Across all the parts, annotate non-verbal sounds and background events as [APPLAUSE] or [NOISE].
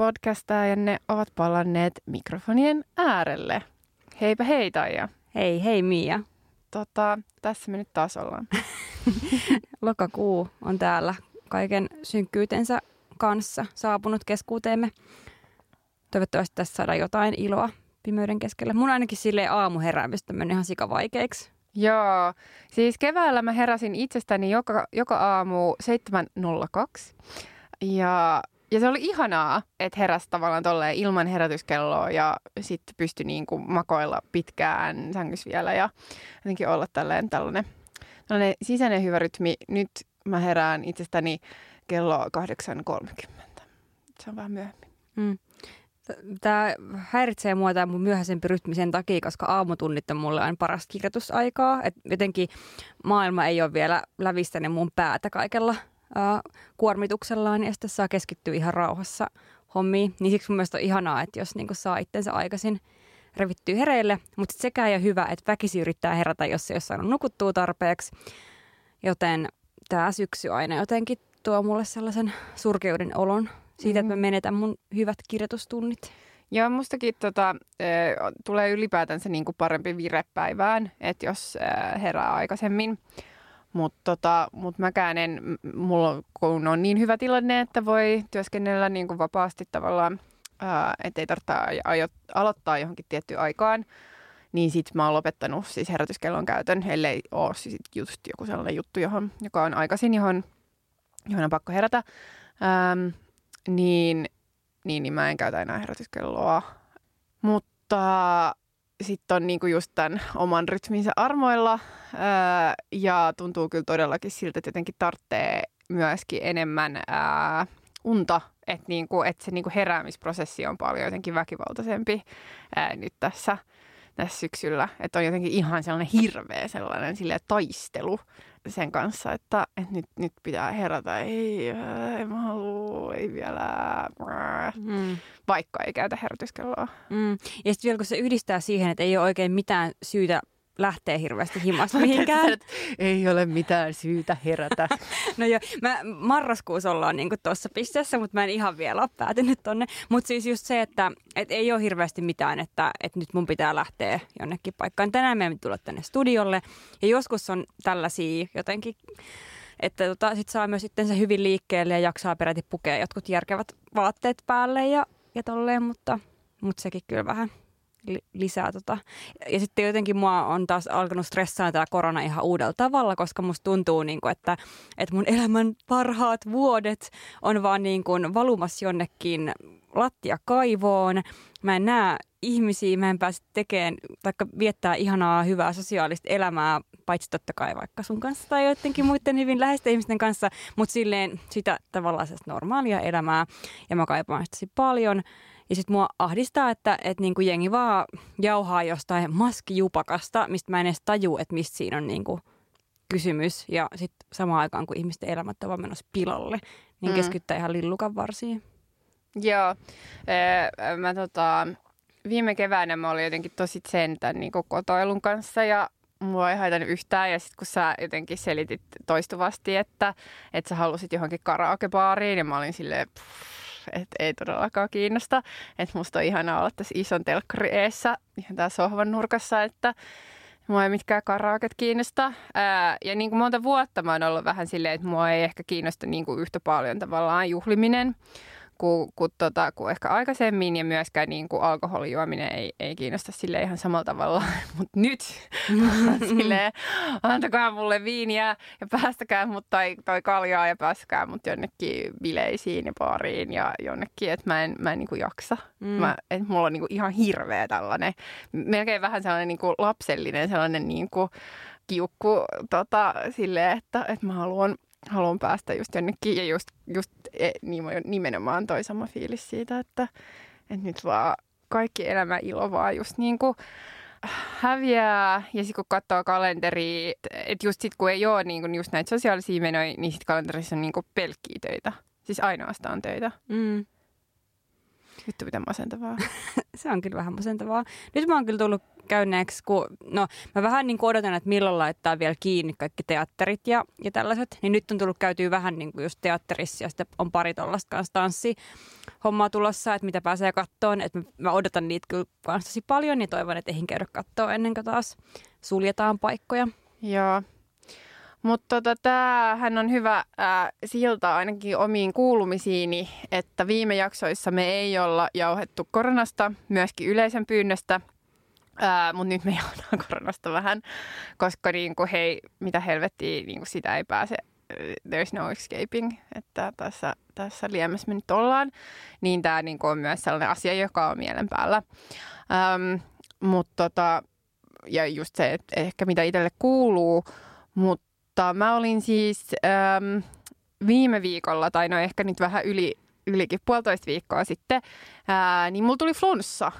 lempipodcastaajanne ovat palanneet mikrofonien äärelle. Heipä hei Taija. Hei, hei Mia. Tota, tässä me nyt taas ollaan. [LAUGHS] Lokakuu on täällä kaiken synkkyytensä kanssa saapunut keskuuteemme. Toivottavasti tässä saadaan jotain iloa pimeyden keskellä. Mun ainakin sille aamuheräämistä meni ihan sikavaikeiksi. Joo, siis keväällä mä heräsin itsestäni joka, joka aamu 7.02 ja, ja se oli ihanaa, että heräsi tavallaan tolleen ilman herätyskelloa ja sitten pystyi niin kuin makoilla pitkään sängyssä vielä ja jotenkin olla tälleen tällainen, tällainen sisäinen hyvä rytmi. Nyt mä herään itsestäni kello 8.30. Se on vähän myöhemmin. Mm. Tämä häiritsee mua tämä mun myöhäisempi rytmi sen takia, koska aamutunnit on mulle aina paras kirjoitusaikaa. Et jotenkin maailma ei ole vielä lävistänyt mun päätä kaikella kuormituksellaan, ja sitten saa keskittyä ihan rauhassa hommiin. Niin siksi mun mielestä on ihanaa, että jos niinku saa itsensä aikaisin revittyä hereille, mutta sekään ei ole hyvä, että väkisi yrittää herätä, jos ei ole saanut nukuttua tarpeeksi. Joten tämä syksy aina jotenkin tuo mulle sellaisen surkeuden olon siitä, mm-hmm. että mä menetän mun hyvät kirjoitustunnit. Ja mustakin tota, tulee ylipäätänsä niin kuin parempi virepäivään, että jos herää aikaisemmin. Mutta tota, mut mäkään en, mulla kun on niin hyvä tilanne, että voi työskennellä niin kuin vapaasti tavallaan, että ei tarvitse aloittaa johonkin tiettyyn aikaan, niin sit mä oon lopettanut siis herätyskellon käytön, ellei ole siis just joku sellainen juttu, johon, joka on aikaisin, johon, johon on pakko herätä. Ähm, niin, niin, niin mä en käytä enää herätyskelloa. Mutta sitten on niinku just tämän oman rytminsä armoilla ää, ja tuntuu kyllä todellakin siltä, että jotenkin tarvitsee myöskin enemmän ää, unta, että niinku, et se niinku heräämisprosessi on paljon jotenkin väkivaltaisempi ää, nyt tässä, tässä syksyllä. Että on jotenkin ihan sellainen hirveä sellainen taistelu sen kanssa, että, että nyt, nyt pitää herätä, ei, en mä halua, ei vielä, mm. vaikka ei käytä herätyskelloa. Mm. Ja sitten vielä kun se yhdistää siihen, että ei ole oikein mitään syytä lähtee hirveästi [LAUGHS] himasta mihinkään. Ei ole mitään syytä herätä. [LAUGHS] no joo, mä, marraskuussa ollaan niin tuossa pisteessä, mutta mä en ihan vielä ole päätynyt tonne. Mutta siis just se, että et ei ole hirveästi mitään, että et nyt mun pitää lähteä jonnekin paikkaan. Tänään me tulla tänne studiolle ja joskus on tällaisia jotenkin että tota, sit saa myös sitten se hyvin liikkeelle ja jaksaa peräti pukea jotkut järkevät vaatteet päälle ja, ja tolleen, mutta, mutta sekin kyllä vähän lisää. Tota. Ja sitten jotenkin mua on taas alkanut stressaa tämä korona ihan uudella tavalla, koska musta tuntuu, niin kuin, että, että mun elämän parhaat vuodet on vaan niin kuin valumassa jonnekin lattia kaivoon. Mä en näe ihmisiä, mä en pääse tekemään, taikka viettää ihanaa, hyvää sosiaalista elämää, paitsi totta kai vaikka sun kanssa tai joidenkin muiden hyvin läheisten ihmisten kanssa, mutta silleen sitä tavallaan normaalia elämää ja mä kaipaan sitä paljon. Ja sitten mua ahdistaa, että, että niinku jengi vaan jauhaa jostain maskijupakasta, mistä mä en edes taju, että mistä siinä on niinku kysymys. Ja sitten samaan aikaan, kun ihmisten elämät ovat menossa pilalle, niin mm. keskittää ihan lillukan varsiin. Joo. Ee, mä tota, viime keväänä mä olin jotenkin tosi sentän niin kotoilun kanssa ja mua ei haitannut yhtään. Ja sitten kun sä jotenkin selitit toistuvasti, että, että sä halusit johonkin karaokebaariin, ja mä olin silleen, että ei todellakaan kiinnosta. Että musta on ihanaa olla tässä ison telkkari eessä, ihan tää sohvan nurkassa, että mua ei mitkään karaoket kiinnosta. Ää, ja niin kuin monta vuotta mä oon ollut vähän silleen, että mua ei ehkä kiinnosta niin kuin yhtä paljon tavallaan juhliminen kuin, kuin, tota, kuin ehkä aikaisemmin ja myöskään niin kuin alkoholijuominen ei, ei kiinnosta sille ihan samalla tavalla. [LAUGHS] Mutta nyt [LAUGHS] silleen, antakaa mulle viiniä ja päästäkää mut tai, tai kaljaa ja päästäkää mut jonnekin bileisiin ja baariin ja jonnekin, että mä en, mä en niin kuin jaksa. Mm. Mä, et mulla on niin kuin ihan hirveä tällainen, melkein vähän sellainen niin kuin lapsellinen sellainen niin kuin kiukku tota, silleen, että, että mä haluan haluan päästä just jonnekin ja just, just e, nimenomaan toi sama fiilis siitä, että, että nyt vaan kaikki elämä ilo vaan just niin kuin häviää ja sitten kun katsoo kalenteria, että just sit kun ei ole niin kuin just näitä sosiaalisia menoja, niin sitten kalenterissa on niin pelkkiä töitä. Siis ainoastaan töitä. Mm. Vittu mitä masentavaa. [LAUGHS] se on kyllä vähän masentavaa. Nyt mä oon kyllä tullut käyneeksi, kun no mä vähän niin odotan, että milloin laittaa vielä kiinni kaikki teatterit ja, ja tällaiset. Niin nyt on tullut käytyä vähän niin kuin just teatterissa ja sitten on pari tollasta kanssa tanssi hommaa tulossa, että mitä pääsee kattoon. Että mä odotan niitä kyllä kanssa tosi paljon niin toivon, että eihin käydä kattoon ennen kuin taas suljetaan paikkoja. Joo, mutta tota, tämähän on hyvä äh, silta ainakin omiin kuulumisiini, että viime jaksoissa me ei olla jauhettu koronasta, myöskin yleisen pyynnöstä. Mutta nyt me [LAUGHS] jauhdaan koronasta vähän, koska niin kuin, hei, mitä helvettiä, niin kuin sitä ei pääse, there's no escaping, että tässä, tässä liemessä me nyt ollaan. Niin tämä niin kuin, on myös sellainen asia, joka on mielen päällä. Um, mutta tota, ja just se, että ehkä mitä itselle kuuluu, mutta tota, mä olin siis äm, viime viikolla, tai no ehkä nyt vähän yli, ylikin puolitoista viikkoa sitten, ää, niin mulla tuli flunssa.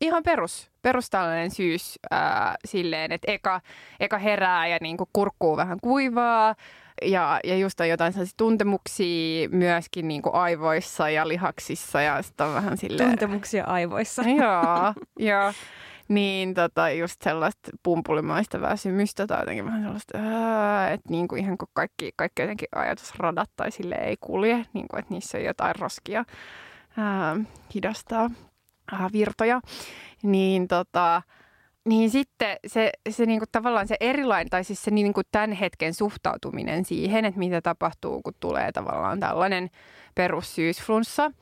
Ihan perus, perus tällainen syys ää, silleen, että eka, eka herää ja niinku kurkkuu vähän kuivaa. Ja, ja just on jotain sellaisia tuntemuksia myöskin niin kuin aivoissa ja lihaksissa ja sitten on vähän silleen... Tuntemuksia aivoissa. Joo, joo. [LAUGHS] Niin tota, just sellaista pumpulimaista väsymystä tai jotenkin vähän sellaista, ää, että niin kuin ihan kun kaikki, kaikki jotenkin ajatusradat tai sille ei kulje, niin kuin, että niissä on jotain roskia ää, hidastaa ää, virtoja, niin tota, niin sitten se, se niinku tavallaan se erilainen, tai siis se niinku tämän hetken suhtautuminen siihen, että mitä tapahtuu, kun tulee tavallaan tällainen perussyysflunssa.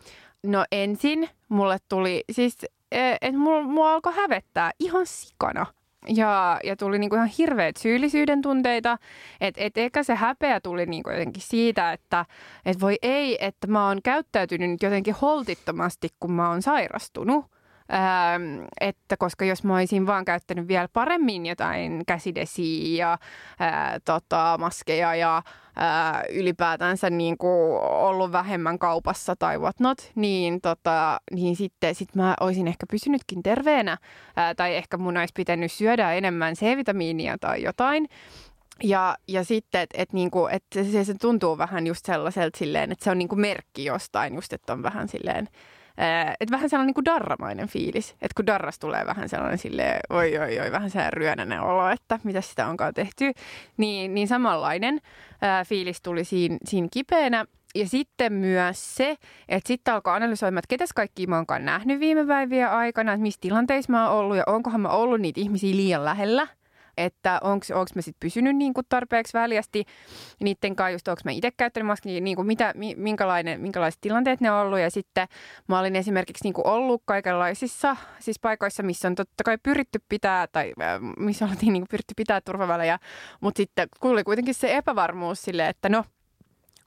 No ensin mulle tuli, siis että mua, mua alkoi hävettää ihan sikana. Ja, ja tuli niinku ihan hirveät syyllisyyden tunteita. Että et ehkä se häpeä tuli niinku jotenkin siitä, että et voi ei, että mä oon käyttäytynyt nyt jotenkin holtittomasti, kun mä oon sairastunut. Ähm, että koska jos mä olisin vaan käyttänyt vielä paremmin jotain käsidesiä ja ää, tota, maskeja ja ää, ylipäätänsä niin kuin ollut vähemmän kaupassa tai whatnot, niin, tota, niin sitten sit mä olisin ehkä pysynytkin terveenä ää, tai ehkä mun olisi pitänyt syödä enemmän C-vitamiinia tai jotain. Ja, ja sitten, että et niinku, et se, se tuntuu vähän just sellaiselta silleen, että se on niinku merkki jostain, just että on vähän silleen että vähän sellainen niin kuin darramainen fiilis. Että kun darras tulee vähän sellainen sille oi oi oi, vähän sellainen ryönäinen olo, että mitä sitä onkaan tehty. Niin, niin samanlainen ää, fiilis tuli siinä, siinä kipeänä. Ja sitten myös se, että sitten alkoi analysoimaan, että ketäs kaikki mä oonkaan nähnyt viime päivien aikana, että missä tilanteissa mä oon ollut ja onkohan mä ollut niitä ihmisiä liian lähellä – että onko mä sitten pysynyt niin kuin tarpeeksi väljästi niiden kanssa, just onko mä itse käyttänyt maskia, niin kuin mitä, minkälainen, minkälaiset tilanteet ne on ollut. Ja sitten mä olin esimerkiksi niin kuin ollut kaikenlaisissa siis paikoissa, missä on totta kai pyritty pitää, tai äh, missä oltiin niin kuin pyritty pitää turvavälejä, mutta sitten tuli kuitenkin se epävarmuus sille, että no,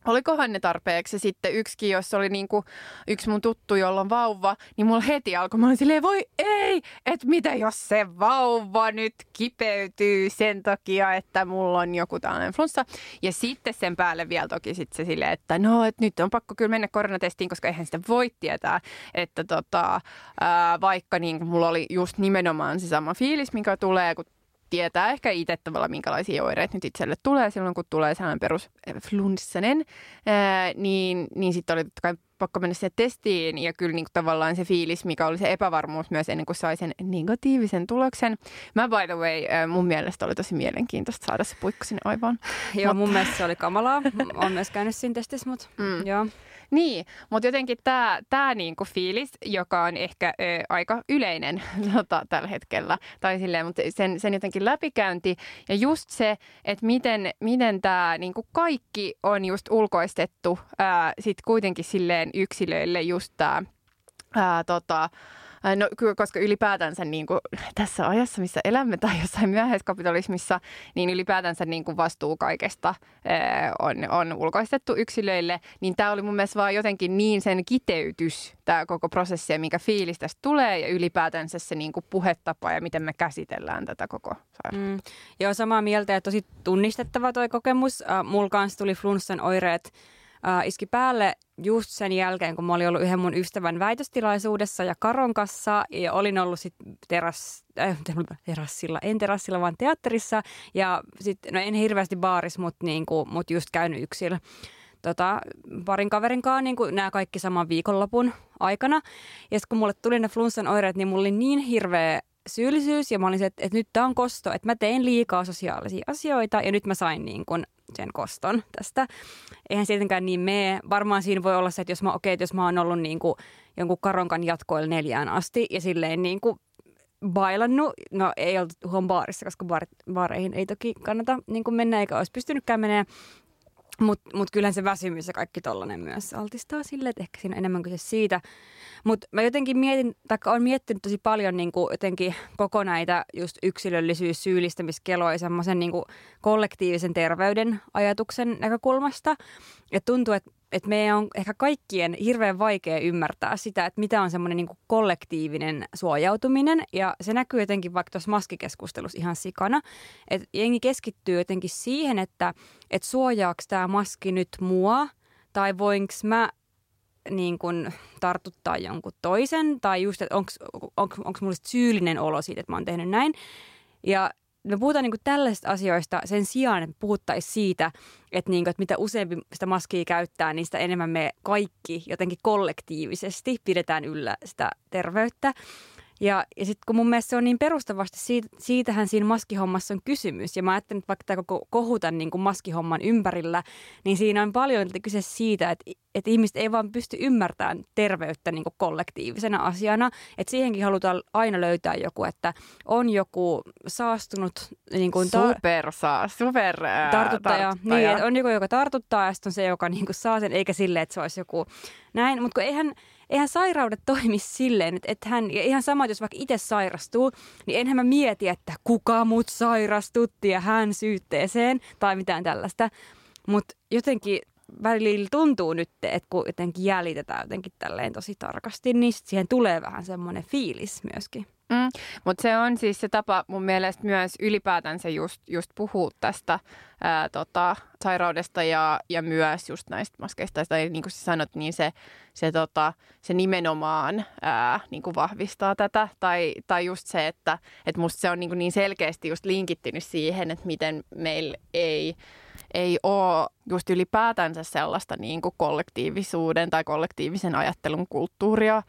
olikohan ne tarpeeksi. Sitten yksikin, jos oli niin kuin yksi mun tuttu, jolla on vauva, niin mulla heti alkoi, mä silleen, voi ei, että mitä jos se vauva nyt kipeytyy sen takia, että mulla on joku tällainen flunssa. Ja sitten sen päälle vielä toki sitten se silleen, että no, että nyt on pakko kyllä mennä koronatestiin, koska eihän sitä voi tietää, että tota, ää, vaikka niin mulla oli just nimenomaan se sama fiilis, mikä tulee, kun tietää ehkä itse tavallaan, minkälaisia oireita nyt itselle tulee silloin, kun tulee sellainen perus eh, flunssanen, niin, niin sitten oli totta kai pakko mennä sinne testiin ja kyllä niin kuin tavallaan se fiilis, mikä oli se epävarmuus myös ennen kuin sai sen negatiivisen tuloksen. Mä by the way, mun mielestä oli tosi mielenkiintoista saada se puikko sinne aivoon. Joo, mun mielestä se oli kamalaa. Olen myös käynyt siinä testissä, mutta mm. joo. Niin, mutta jotenkin tämä tää niinku fiilis, joka on ehkä ö, aika yleinen [LAUGHS] tota, tällä hetkellä, tai silleen, mutta sen, sen jotenkin läpikäynti ja just se, että miten, miten tämä niinku kaikki on just ulkoistettu ää, sit kuitenkin silleen yksilöille just tämä tota, No, koska ylipäätänsä niin kuin, [LAUGHS] tässä ajassa, missä elämme tai jossain myöhäiskapitalismissa, niin ylipäätänsä niin kuin vastuu kaikesta on, on ulkoistettu yksilöille. Niin tämä oli mun mielestä vaan jotenkin niin sen kiteytys, tämä koko prosessi ja mikä fiilis tästä tulee ja ylipäätänsä se niin kuin puhetapa ja miten me käsitellään tätä koko sairautta. Mm. Joo, samaa mieltä ja tosi tunnistettava toi kokemus. Äh, mulla kanssa tuli flunssan oireet äh, iski päälle just sen jälkeen, kun mä olin ollut yhden mun ystävän väitöstilaisuudessa ja Karon kanssa ja olin ollut sitten teras, äh, terassilla, en terassilla, vaan teatterissa ja sitten, no en hirveästi baaris, mutta niinku, mut just käynyt yksilö tota, parin kaverin kanssa niin nämä kaikki saman viikonlopun aikana. Ja sitten kun mulle tuli ne flunssan oireet, niin mulla oli niin hirveä syyllisyys ja mä olin se, että, että nyt tämä on kosto, että mä tein liikaa sosiaalisia asioita ja nyt mä sain niin kuin sen koston tästä. Eihän se niin mene. Varmaan siinä voi olla se, että jos mä, okay, että jos mä oon ollut niin kuin jonkun karonkan jatkoilla neljään asti ja silleen niin kuin bailannut. No ei ollut huon baarissa, koska baar, baareihin ei toki kannata niin kuin mennä eikä olisi pystynytkään menemään. Mutta mut kyllähän se väsymys ja kaikki tollanen myös altistaa sille, että ehkä siinä on enemmän kyse siitä. Mutta mä jotenkin mietin, tai olen miettinyt tosi paljon niin kuin jotenkin koko näitä just yksilöllisyys, syyllistämiskeloja semmoisen niin kollektiivisen terveyden ajatuksen näkökulmasta. Ja tuntuu, että että meidän on ehkä kaikkien hirveän vaikea ymmärtää sitä, että mitä on semmoinen niin kollektiivinen suojautuminen. Ja se näkyy jotenkin vaikka tuossa maskikeskustelussa ihan sikana. Että jengi keskittyy jotenkin siihen, että, että suojaako tämä maski nyt mua tai voinko mä niin kuin tartuttaa jonkun toisen, tai just, että onko mulla syyllinen olo siitä, että mä oon tehnyt näin. Ja me puhutaan niin kuin tällaisista asioista sen sijaan, että puhuttaisiin siitä, että, niin kuin, että mitä useampi sitä maskia käyttää, niin sitä enemmän me kaikki jotenkin kollektiivisesti pidetään yllä sitä terveyttä. Ja, ja sitten kun mun mielestä se on niin perustavasti, siitä, siitähän siinä maskihommassa on kysymys. Ja mä ajattelen, että vaikka tämä koko kohutan niin kuin maskihomman ympärillä, niin siinä on paljon kyse siitä, että, että ihmiset ei vaan pysty ymmärtämään terveyttä niin kuin kollektiivisena asiana. Että siihenkin halutaan aina löytää joku, että on joku saastunut... Niin kuin ta- super saa, super ää, tartuttaja. tartuttaja. Niin, on joku, joka tartuttaa ja sitten on se, joka niin kuin saa sen, eikä sille, että se olisi joku näin. Mutta eihän eihän sairaudet toimi silleen, että, että hän, ihan sama, jos vaikka itse sairastuu, niin enhän mä mieti, että kuka mut sairastutti ja hän syytteeseen tai mitään tällaista. Mutta jotenkin välillä tuntuu nyt, että kun jotenkin jäljitetään jotenkin tälleen tosi tarkasti, niin siihen tulee vähän semmoinen fiilis myöskin. Mm, mutta se on siis se tapa mun mielestä myös ylipäätänsä just, just puhua tästä ää, tota, sairaudesta ja, ja myös just näistä maskeista. Tai niin kuin sä sanot, niin se, se, tota, se nimenomaan ää, niin kuin vahvistaa tätä. Tai, tai just se, että et musta se on niin, kuin niin selkeästi just linkittynyt siihen, että miten meillä ei ei ole just ylipäätänsä sellaista niin kuin kollektiivisuuden tai kollektiivisen ajattelun kulttuuria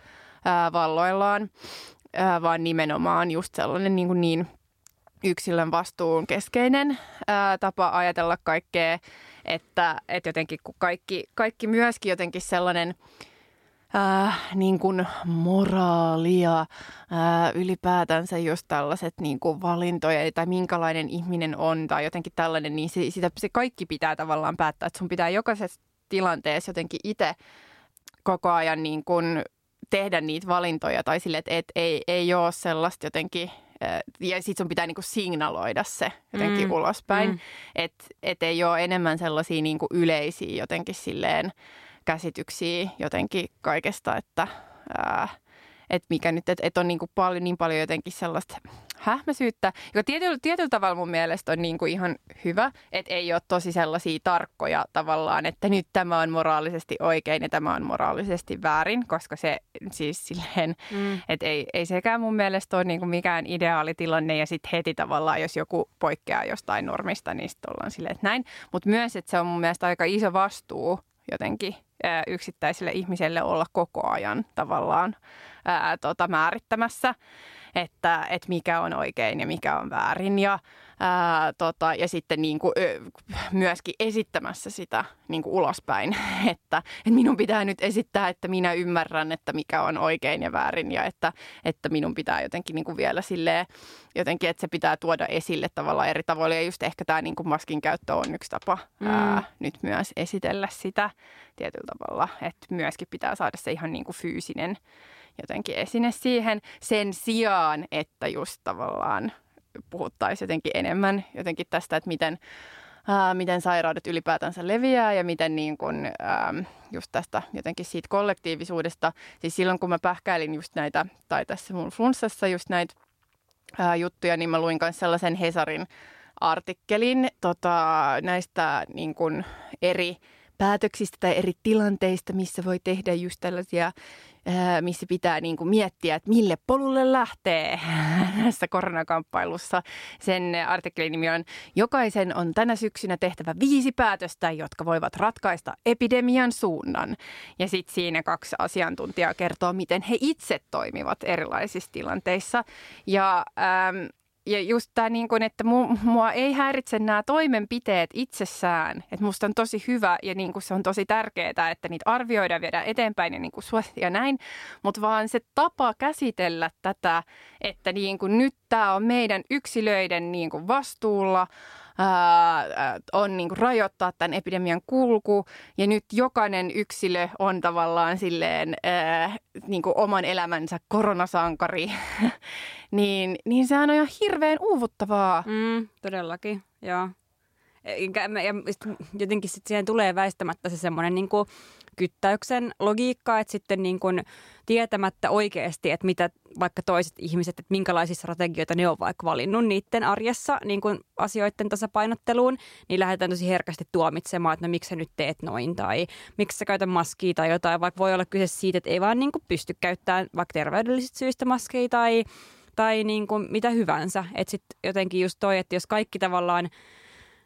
ää, valloillaan ää, vaan nimenomaan just sellainen niin, kuin niin yksilön vastuun keskeinen ää, tapa ajatella kaikkea, että, että jotenkin kaikki, kaikki myöskin jotenkin sellainen äh, niin kuin moraalia, äh, ylipäätänsä just tällaiset niin kuin valintoja tai minkälainen ihminen on tai jotenkin tällainen, niin se, sitä, se kaikki pitää tavallaan päättää, että sun pitää jokaisessa tilanteessa jotenkin itse koko ajan niin kuin tehdä niitä valintoja tai sille, että et, ei, ei ole sellaista jotenkin, ja sitten sun pitää niinku signaloida se jotenkin mm. ulospäin, mm. että et ei ole enemmän sellaisia niinku yleisiä jotenkin silleen käsityksiä jotenkin kaikesta, että ää, että mikä nyt, että et on niin kuin paljon, niin paljon jotenkin sellaista hähmäsyyttä, joka tietyllä, tietyllä tavalla mun mielestä on niin kuin ihan hyvä, että ei ole tosi sellaisia tarkkoja tavallaan, että nyt tämä on moraalisesti oikein ja tämä on moraalisesti väärin, koska se siis silleen, mm. että ei, ei sekään mun mielestä ole niin kuin mikään ideaalitilanne ja sitten heti tavallaan, jos joku poikkeaa jostain normista, niin sitten ollaan silleen, että näin. Mutta myös, että se on mun mielestä aika iso vastuu jotenkin yksittäiselle ihmiselle olla koko ajan tavallaan ää, tota, määrittämässä, että, että mikä on oikein ja mikä on väärin. Ja, ää, tota, ja sitten niin kuin, ö, myöskin esittämässä sitä niin kuin ulospäin, [LAUGHS] että, että minun pitää nyt esittää, että minä ymmärrän, että mikä on oikein ja väärin ja että, että minun pitää jotenkin niin kuin vielä silleen, jotenkin, että se pitää tuoda esille tavallaan eri tavoilla. Ja just ehkä tämä niin kuin maskin käyttö on yksi tapa mm. ää, nyt myös esitellä sitä tietyllä tavalla, että myöskin pitää saada se ihan niin kuin fyysinen jotenkin esine siihen sen sijaan, että just tavallaan puhuttaisiin jotenkin enemmän jotenkin tästä, että miten, ää, miten sairaudet ylipäätänsä leviää ja miten niin kun, ää, just tästä jotenkin siitä kollektiivisuudesta. Siis silloin kun mä pähkäilin just näitä, tai tässä mun flunssassa just näitä ää, juttuja, niin mä luin myös sellaisen Hesarin artikkelin tota, näistä niin kun eri päätöksistä tai eri tilanteista, missä voi tehdä just tällaisia, missä pitää niin kuin miettiä, että mille polulle lähtee [LAUGHS] tässä koronakamppailussa. Sen artikkelin nimi on Jokaisen on tänä syksynä tehtävä viisi päätöstä, jotka voivat ratkaista epidemian suunnan. Ja sitten siinä kaksi asiantuntijaa kertoo, miten he itse toimivat erilaisissa tilanteissa. Ja ähm, ja just tämä, niin kun, että mua ei häiritse nämä toimenpiteet itsessään. Että musta on tosi hyvä ja niin se on tosi tärkeää, että niitä arvioidaan, viedään eteenpäin ja, niin ja näin. Mutta vaan se tapa käsitellä tätä, että niin nyt tämä on meidän yksilöiden niin vastuulla – on niin kuin rajoittaa tämän epidemian kulku. Ja nyt jokainen yksilö on tavallaan silleen ää, niin kuin oman elämänsä koronasankari. [LAUGHS] niin, niin sehän on ihan hirveän uuvuttavaa. Mm, todellakin, joo. Ja jotenkin sitten siihen tulee väistämättä se semmoinen niin kyttäyksen logiikka, että sitten niin kuin tietämättä oikeasti, että mitä vaikka toiset ihmiset, että minkälaisia strategioita ne on vaikka valinnut niiden arjessa niin kuin asioiden tasapainotteluun, niin lähdetään tosi herkästi tuomitsemaan, että no miksi sä nyt teet noin tai miksi sä käytät maskia tai jotain, vaikka voi olla kyse siitä, että ei vaan niin kuin pysty käyttämään vaikka terveydellisistä syistä maskia tai, tai niin kuin mitä hyvänsä. Että sitten jotenkin just toi, että jos kaikki tavallaan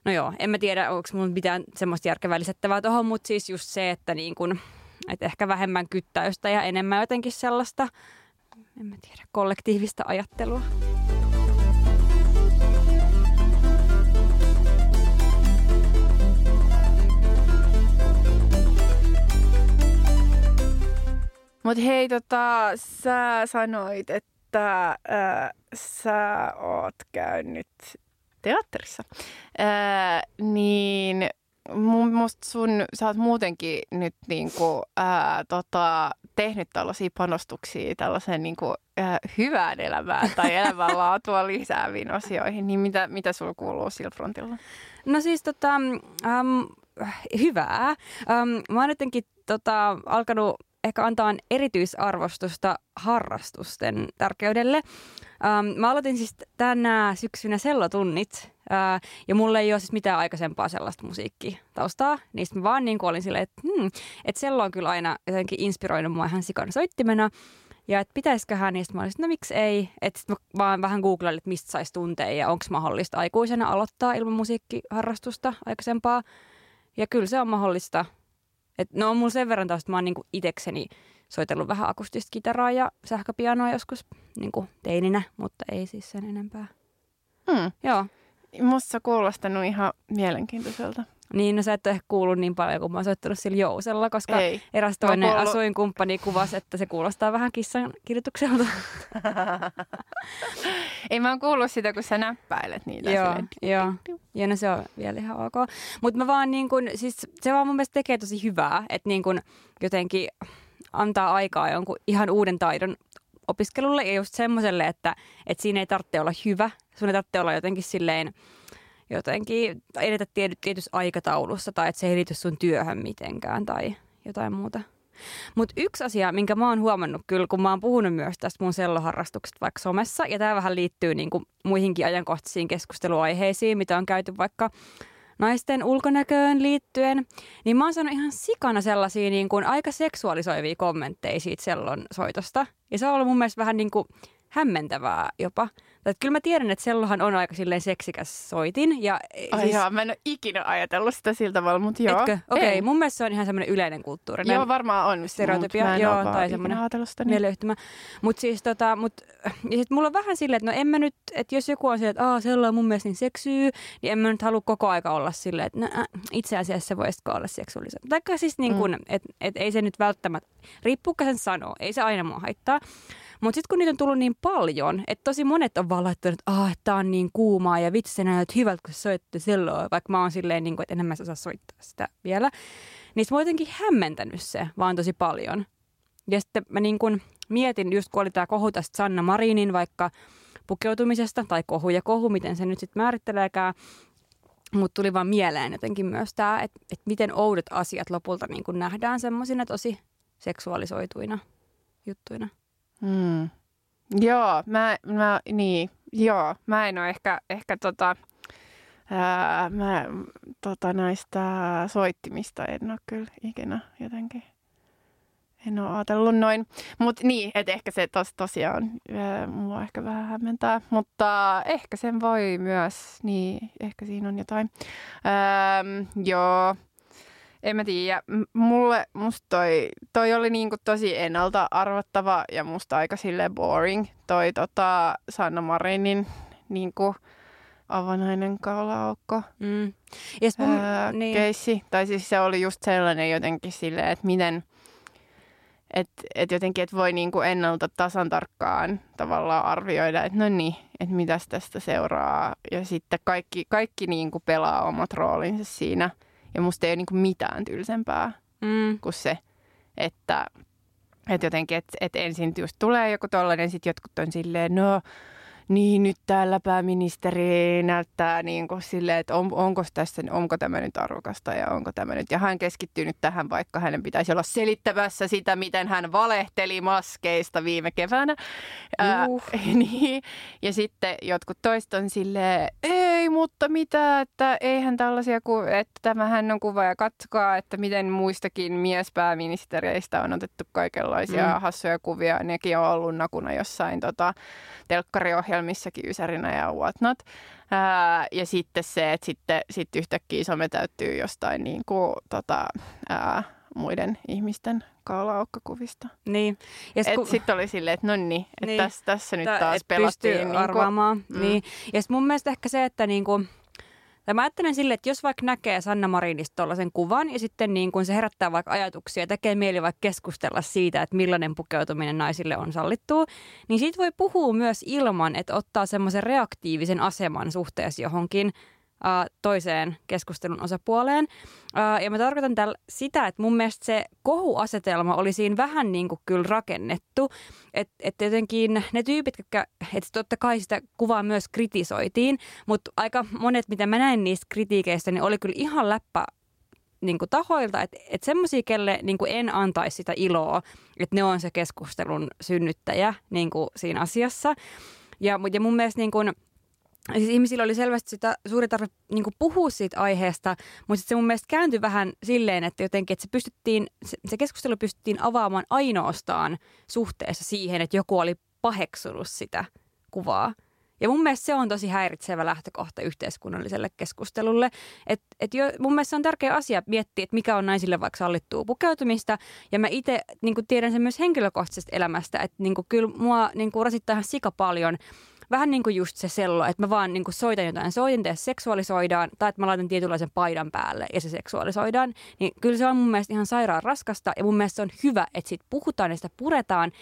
No joo, en mä tiedä, onko mun mitään semmoista järkevää lisättävää tuohon, mutta siis just se, että niin kun, että ehkä vähemmän kyttäystä ja enemmän jotenkin sellaista, en mä tiedä, kollektiivista ajattelua. Mutta hei, tota, sä sanoit, että äh, sä oot käynyt teatterissa, ää, niin mun, musta sun, sä oot muutenkin nyt niinku, ää, tota, tehnyt tällaisia panostuksia tällaiseen niinku, ää, hyvään elämään tai [LAUGHS] elämänlaatua lisääviin asioihin, niin mitä, mitä sulla kuuluu sillä frontilla? No siis tota, um, hyvää. Um, mä oon jotenkin tota, alkanut ehkä antaa erityisarvostusta harrastusten tärkeydelle. Ähm, mä aloitin siis tänä syksynä sellotunnit äh, ja mulla ei ole siis mitään aikaisempaa sellaista musiikkitaustaa. Niistä mä vaan niin olin silleen, että hmm, et sello on kyllä aina jotenkin inspiroinut mua ihan sikan soittimena. Ja että pitäisiköhän, niin mä olisin, no miksi ei. Että mä vaan vähän googlailin, että mistä saisi tunteja ja onko mahdollista aikuisena aloittaa ilman musiikkiharrastusta aikaisempaa. Ja kyllä se on mahdollista. Et no on mulla sen verran taas, että mä oon niinku itekseni soitellut vähän akustista kitaraa ja sähköpianoa joskus niinku teininä, mutta ei siis sen enempää. Hmm. Joo. Musta kuulostanut ihan mielenkiintoiselta. Niin, no sä et ole ehkä kuullut niin paljon kuin mä oon soittanut sillä jousella, koska Ei. eräs toinen kuullut... asuinkumppani kuvasi, että se kuulostaa vähän kissan kirjoitukselta. [LAUGHS] Ei mä oon kuullut sitä, kun sä näppäilet niitä. Joo, joo. Ja no se on vielä ihan ok. Mutta mä vaan niin kun, siis se vaan mun mielestä tekee tosi hyvää, että niin kun jotenkin antaa aikaa jonkun ihan uuden taidon opiskelulle ja just semmoiselle, että, että siinä ei tarvitse olla hyvä. Sun ei tarvitse olla jotenkin silleen, jotenkin edetä tietyssä aikataulussa tai että se ei liity sun työhön mitenkään tai jotain muuta. Mutta yksi asia, minkä mä oon huomannut kyllä, kun mä oon puhunut myös tästä mun selloharrastuksesta vaikka somessa, ja tämä vähän liittyy niinku muihinkin ajankohtaisiin keskusteluaiheisiin, mitä on käyty vaikka naisten ulkonäköön liittyen, niin mä oon saanut ihan sikana sellaisia niin kuin aika seksuaalisoivia kommentteja siitä sellon soitosta. Ja se on ollut mun mielestä vähän niin kuin hämmentävää jopa. Tai kyllä mä tiedän, että sellohan on aika silleen seksikäs soitin. Ja, Ai siis... joo, mä en ole ikinä ajatellut sitä siltä tavalla, mutta joo. Okei, okay, mun mielestä se on ihan semmoinen yleinen kulttuuri. Joo, varmaan on. Stereotypia, joo, tai semmoinen mieleyhtymä. Mutta siis tota, mut, ja sit mulla on vähän silleen, että no en mä nyt, että jos joku on silleen, että aah, sello on mun mielestä niin seksyy, niin en mä nyt halua koko aika olla silleen, että no, äh, itse asiassa voisitko olla seksuaalisen. Taikka siis niin kuin, mm. että et ei se nyt välttämättä, riippuuko sen sanoo, ei se aina mua haittaa. Mutta sitten kun niitä on tullut niin paljon, että tosi monet on vaan laittanut, että ah, tämä on niin kuumaa ja vitsi se näyt hyvältä, kun soitte selloa, vaikka mä oon silleen, niin kuin, että enemmän osaa soittaa sitä vielä. Niin mä oon jotenkin hämmentänyt se vaan tosi paljon. Ja sitten mä niin kuin mietin, just kun oli tämä kohu tästä Sanna Marinin vaikka pukeutumisesta, tai kohu ja kohu, miten se nyt sitten määritteleekään, mutta tuli vaan mieleen jotenkin myös tämä, että, että miten oudot asiat lopulta niin kuin nähdään semmoisina tosi seksuaalisoituina juttuina. Mm. Joo, mä, mä, niin, joo, mä en ole ehkä, ehkä tota, ää, mä tota, näistä soittimista en ole kyllä ikinä jotenkin en ole ajatellut noin. Mutta niin, että ehkä se tos, tosiaan ää, mua ehkä vähän hämmentää. Mutta ehkä sen voi myös, niin ehkä siinä on jotain. Ähm, joo, en mä tiedä. Mulle, musta toi, toi oli niinku tosi ennalta arvattava ja musta aika sille boring toi tota Sanna Marinin niinku avanainen kaulaaukko Mm. Ja mun, ää, niin. keissi. Tai siis se oli just sellainen jotenkin silleen, että miten, että et jotenkin, että voi niinku ennalta tasan tarkkaan tavallaan arvioida, että no niin, että mitäs tästä seuraa. Ja sitten kaikki, kaikki niinku pelaa omat roolinsa siinä – ja musta ei ole niin mitään tylsempää mm. kuin se, että, että jotenkin, että, että ensin just tulee joku tollainen, sitten jotkut on silleen, no niin nyt täällä pääministeri näyttää niin kuin silleen, että on, onko, tässä, onko tämä nyt arvokasta ja onko tämä nyt. Ja hän keskittyy nyt tähän, vaikka hänen pitäisi olla selittämässä sitä, miten hän valehteli maskeista viime keväänä. Ää, [LAUGHS] niin. Ja sitten jotkut toiset on silleen, ei, mutta mitä, että eihän tällaisia, ku, että tämähän on kuva ja katsokaa, että miten muistakin miespääministereistä on otettu kaikenlaisia mm. hassuja kuvia. Nekin on ollut nakuna jossain tota, telkkariohjelmissakin Ysärinä ja whatnot. Ää, ja sitten se, että sitten sit yhtäkkiä some täyttyy jostain niin kuin, tota, ää, muiden ihmisten kaulaukkakuvista. Niin. Ja kun... Sitten oli silleen, että no niin, että niin. tässä, tässä nyt taas pelattiin. Niin arvaamaan. Mm. Niin. Ja mun mielestä ehkä se, että niin kuin, tai mä ajattelen silleen, että jos vaikka näkee Sanna Marinista tuollaisen kuvan ja sitten niin kun se herättää vaikka ajatuksia ja tekee mieli vaikka keskustella siitä, että millainen pukeutuminen naisille on sallittu, niin siitä voi puhua myös ilman, että ottaa semmoisen reaktiivisen aseman suhteessa johonkin toiseen keskustelun osapuoleen. ja mä tarkoitan tällä sitä, että mun mielestä se kohuasetelma oli siinä vähän niin kuin kyllä rakennettu. Että et jotenkin ne tyypit, jotka, että totta kai sitä kuvaa myös kritisoitiin, mutta aika monet, mitä mä näin niistä kritiikeistä, niin oli kyllä ihan läppä niin kuin tahoilta, että, että semmoisia, kelle niin kuin en antaisi sitä iloa, että ne on se keskustelun synnyttäjä niin kuin siinä asiassa. Ja, ja mun mielestä niin kuin, Siis ihmisillä oli selvästi sitä suuri tarve niin puhua siitä aiheesta, mutta se mun mielestä kääntyi vähän silleen, että jotenkin että se, pystyttiin, se, se keskustelu pystyttiin avaamaan ainoastaan suhteessa siihen, että joku oli paheksunut sitä kuvaa. Ja mun mielestä se on tosi häiritsevä lähtökohta yhteiskunnalliselle keskustelulle. Et, et jo, mun mielestä on tärkeä asia miettiä, että mikä on naisille vaikka sallittua pukeutumista. Ja mä itse niin tiedän sen myös henkilökohtaisesta elämästä, että niin kyllä mua niin rasittaa ihan sika paljon – vähän niin kuin just se sello, että mä vaan niin kuin soitan jotain soitinta ja seksuaalisoidaan, tai että mä laitan tietynlaisen paidan päälle ja se seksuaalisoidaan, niin kyllä se on mun mielestä ihan sairaan raskasta ja mun mielestä se on hyvä, että siitä puhutaan ja sitä puretaan,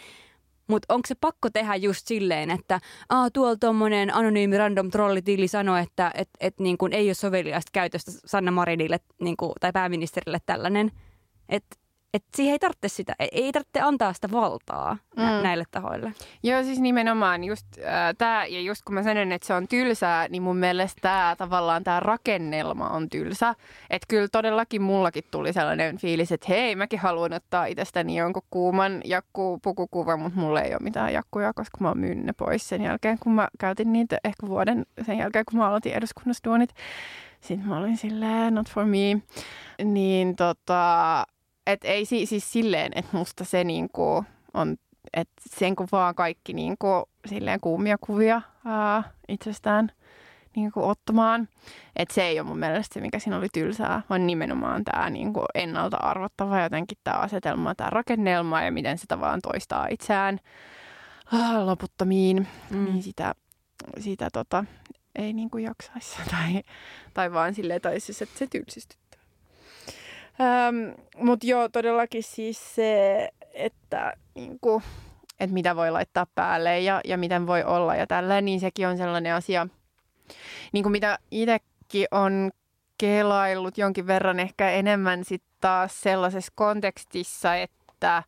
mutta onko se pakko tehdä just silleen, että Aa, tuolla tuommoinen anonyymi random trollitili sanoi, että et, et, niin kuin ei ole soveliaista käytöstä Sanna Marinille niin kuin, tai pääministerille tällainen. Että että siihen ei tarvitse sitä, ei tarvitse antaa sitä valtaa mm. näille tahoille. Joo, siis nimenomaan just äh, tämä, ja just kun mä sanon, että se on tylsää, niin mun mielestä tämä tavallaan tämä rakennelma on tylsä. Että kyllä todellakin mullakin tuli sellainen fiilis, että hei, mäkin haluan ottaa itsestäni jonkun kuuman jakkupukukuvan, mutta mulla ei ole mitään jakkuja, koska mä oon myynyt ne pois sen jälkeen, kun mä käytin niitä ehkä vuoden sen jälkeen, kun mä aloitin eduskunnassa duunit. Sitten mä olin silleen, not for me. Niin tota, et ei si- siis silleen, että musta se niinku on, että sen kun vaan kaikki niinku silleen kuumia kuvia ää, itsestään niinku ottamaan. Että se ei ole mun mielestä se, mikä siinä oli tylsää, vaan nimenomaan tämä niinku ennalta arvottava jotenkin tämä asetelma, tämä rakennelma ja miten se tavallaan toistaa itseään ää, loputtomiin. Mm. Niin sitä, sitä tota, ei niinku jaksaisi [LAUGHS] tai, tai vaan silleen, tai siis, että se tylsistyy. Ähm, Mutta joo, todellakin siis se, että niinku, et mitä voi laittaa päälle ja, ja miten voi olla ja tällä, niin sekin on sellainen asia, niin kuin mitä itsekin on kelaillut jonkin verran ehkä enemmän sitten taas sellaisessa kontekstissa, että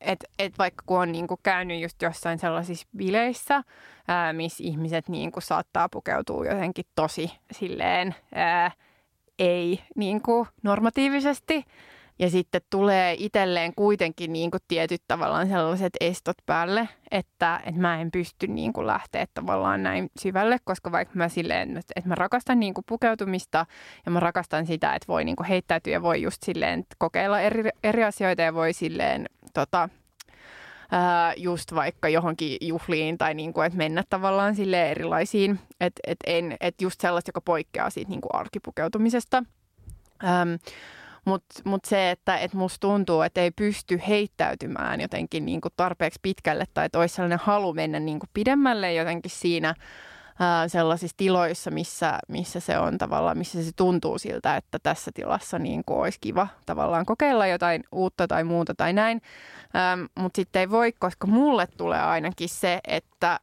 et, et vaikka kun on niinku käynyt just jossain sellaisissa bileissä, ää, missä ihmiset niinku saattaa pukeutua jotenkin tosi silleen ää, ei niin kuin normatiivisesti. Ja sitten tulee itselleen kuitenkin niin kuin tietyt tavallaan sellaiset estot päälle, että, että mä en pysty niin kuin lähteä tavallaan näin syvälle, koska vaikka mä silleen, että mä rakastan niin kuin pukeutumista ja mä rakastan sitä, että voi niin kuin heittäytyä ja voi just silleen kokeilla eri, eri asioita ja voi silleen tota, ää, just vaikka johonkin juhliin tai niin kuin, mennä tavallaan sille erilaisiin, että et en, et just sellaista, joka poikkeaa siitä niin kuin arkipukeutumisesta. Ähm, mutta mut se, että et musta tuntuu, että ei pysty heittäytymään jotenkin niinku tarpeeksi pitkälle tai että olisi sellainen halu mennä niinku pidemmälle jotenkin siinä sellaisissa tiloissa, missä, missä se on tavallaan, missä se tuntuu siltä, että tässä tilassa niin kuin olisi kiva tavallaan kokeilla jotain uutta tai muuta tai näin. Mutta sitten ei voi, koska mulle tulee ainakin se, että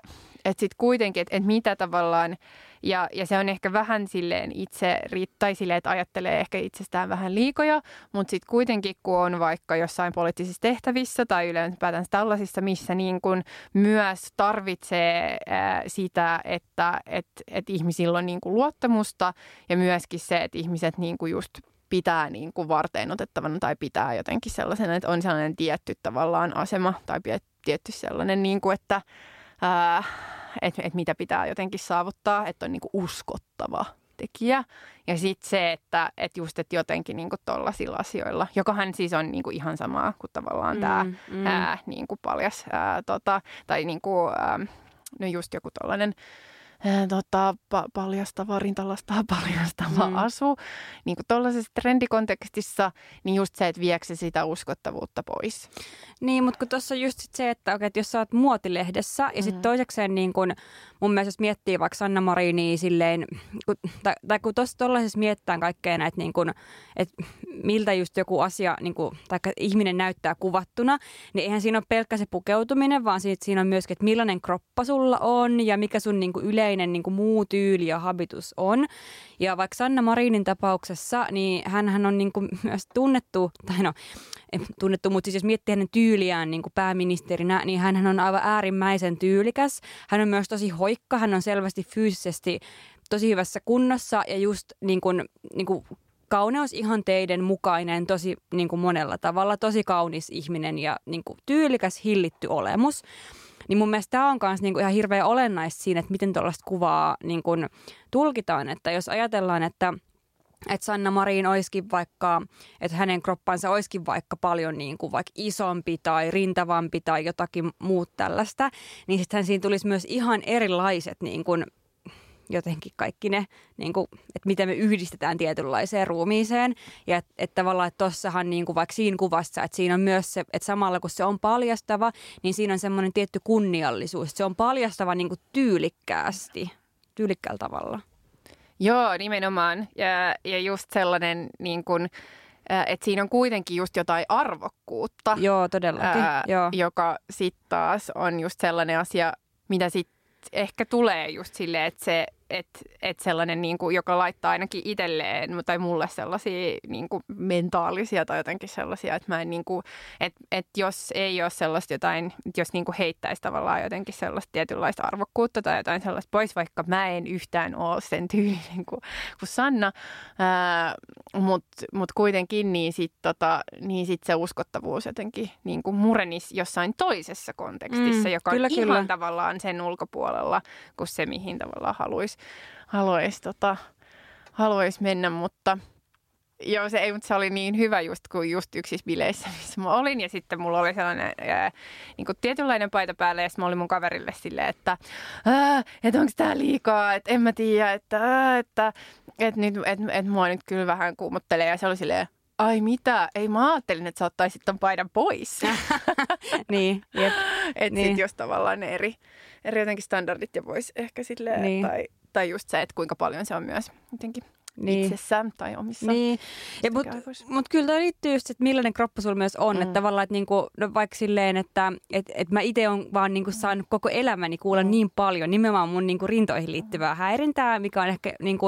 että sitten kuitenkin, että et mitä tavallaan, ja, ja se on ehkä vähän silleen itse, tai silleen, että ajattelee ehkä itsestään vähän liikoja, mutta sitten kuitenkin, kun on vaikka jossain poliittisissa tehtävissä tai yleensäpäätään tällaisissa, missä niin kun myös tarvitsee ää, sitä, että et, et ihmisillä on niin kuin luottamusta ja myöskin se, että ihmiset niin kuin just pitää niin kuin varteen otettavana tai pitää jotenkin sellaisen, että on sellainen tietty tavallaan asema tai tietty sellainen, niin kuin, että että et mitä pitää jotenkin saavuttaa, että on niinku uskottava tekijä. Ja sitten se, että et just et jotenkin niinku tollaisilla asioilla, jokahan siis on niinku ihan samaa kuin tavallaan mm, tämä mm. niinku paljas, ää, tota, tai niinku, ää, no just joku tollainen tota, pa- paljastava, rintalastaa [LAUGHS] paljastava mm. asu. Niin kuin tuollaisessa trendikontekstissa, niin just se, että viekö sitä uskottavuutta pois. Niin, mutta kun tuossa on just sit se, että, okay, että jos sä oot muotilehdessä ja mm. sitten toisekseen niin kun, mun mielestä jos miettii vaikka Sanna Marinia silleen, kun, tai, tai kun tuossa tuollaisessa mietitään kaikkea näitä, niin kun, että miltä just joku asia niin kun, tai ihminen näyttää kuvattuna, niin eihän siinä ole pelkkä se pukeutuminen, vaan siitä, siinä on myöskin, että millainen kroppa sulla on ja mikä sun niin yleinen niin muu tyyli ja habitus on. Ja vaikka Sanna Marinin tapauksessa, niin hän on niin [LAUGHS] myös tunnettu, tai no tunnettu, mutta siis jos miettii hänen tyyliään niin kuin pääministerinä, niin hän on aivan äärimmäisen tyylikäs. Hän on myös tosi hoikka, hän on selvästi fyysisesti tosi hyvässä kunnossa ja just niin kuin, niin kuin kauneusihanteiden mukainen tosi niin kuin monella tavalla, tosi kaunis ihminen ja niin kuin tyylikäs, hillitty olemus. Niin mun mielestä tämä on myös niin kuin ihan hirveän olennaista siinä, että miten tuollaista kuvaa niin kuin tulkitaan. Että jos ajatellaan, että – että Sanna Marin olisikin vaikka, että hänen kroppansa olisikin vaikka paljon niin kuin vaikka isompi tai rintavampi tai jotakin muut tällaista, niin sittenhän siinä tulisi myös ihan erilaiset niin kuin jotenkin kaikki ne, niin kuin, että miten me yhdistetään tietynlaiseen ruumiiseen. Ja että et tavallaan, että tossahan niin kuin vaikka siinä kuvassa, että siinä on myös se, että samalla kun se on paljastava, niin siinä on semmoinen tietty kunniallisuus. Se on paljastava niin kuin tyylikkäästi, tyylikkäällä tavalla. Joo, nimenomaan. Ja, ja just sellainen niin kuin, että siinä on kuitenkin just jotain arvokkuutta. Joo, todellakin. Ää, Joo. Joka sitten taas on just sellainen asia, mitä sitten ehkä tulee just silleen, että se että et sellainen, niin kuin, joka laittaa ainakin itselleen tai mulle sellaisia niin kuin, mentaalisia tai jotenkin sellaisia, että mä en niin kuin, että et jos ei ole sellaista jotain, jos niin kuin heittäisi tavallaan jotenkin sellaista tietynlaista arvokkuutta tai jotain sellaista pois, vaikka mä en yhtään ole sen tyylinen kuin, kuin Sanna, mutta mut kuitenkin niin sitten tota, niin sit se uskottavuus jotenkin niin kuin murenisi jossain toisessa kontekstissa, mm, joka kyllä, on kyllä. ihan tavallaan sen ulkopuolella kuin se, mihin tavallaan haluaisi haluaisi tota, haluais mennä, mutta Joo, se, ei, mutta se oli niin hyvä just kuin just yksissä bileissä, [LAUGHS] missä mä olin. Ja sitten mulla oli sellainen ää, niin kuin tietynlainen paita päällä ja sitten mä olin mun kaverille silleen, että, että onko tää liikaa, että en mä tiedä, että, ää, että, että, nyt, että, että mua nyt kyllä vähän kuumottelee. Ja se oli silleen, ai mitä, ei mä ajattelin, että sä ottaisit ton paidan pois. [LAUGHS] niin, jep. [LAUGHS] Että niin. sit jos tavallaan ne eri, eri jotenkin standardit ja voisi ehkä silleen, niin. tai tai just se, että kuinka paljon se on myös jotenkin niin. itsessään tai omissa niin. Mutta mut kyllä tämä liittyy just, että millainen kroppa sulla myös on. Mm. Että tavallaan, että niinku, no vaikka silleen, että et, et mä itse olen vaan niinku saanut koko elämäni kuulla mm. niin paljon nimenomaan mun niinku rintoihin liittyvää häirintää, mikä on ehkä niinku,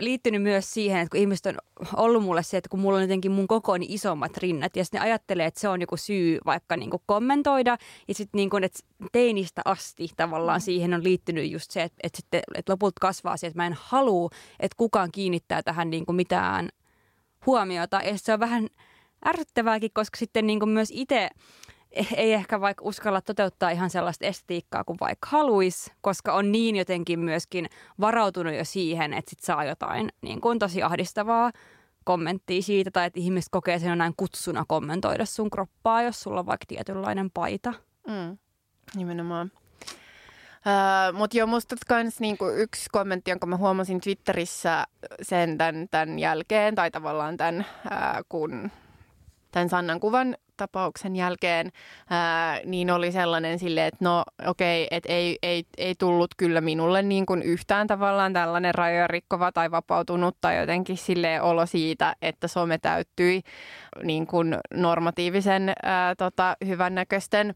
liittynyt myös siihen, että kun ihmiset on ollut mulle se, että kun mulla on jotenkin mun kokooni isommat rinnat ja sitten ne ajattelee, että se on joku syy vaikka niin kuin kommentoida ja sitten niin kuin, että teinistä asti tavallaan siihen on liittynyt just se, että, että, sitten, että lopulta kasvaa se, että mä en halua, että kukaan kiinnittää tähän niin kuin mitään huomiota. Ja se on vähän ärsyttävääkin, koska sitten niin kuin myös itse ei ehkä vaikka uskalla toteuttaa ihan sellaista estetiikkaa kuin vaikka haluaisi, koska on niin jotenkin myöskin varautunut jo siihen, että sit saa jotain niin kuin tosi ahdistavaa kommenttia siitä, tai että ihmiset kokee sen näin kutsuna kommentoida sun kroppaa, jos sulla on vaikka tietynlainen paita. Mm. Nimenomaan. Uh, Mutta joo, musta kans niinku yksi kommentti, jonka mä huomasin Twitterissä sen tämän, jälkeen, tai tavallaan tämän, uh, kun tämän Sannan kuvan tapauksen jälkeen, ää, niin oli sellainen sille, että no okei, okay, että ei, ei, ei tullut kyllä minulle niin kuin yhtään tavallaan tällainen rajoja rikkova tai vapautunut tai jotenkin sille olo siitä, että some täyttyi niin kuin normatiivisen ää, tota, hyvännäköisten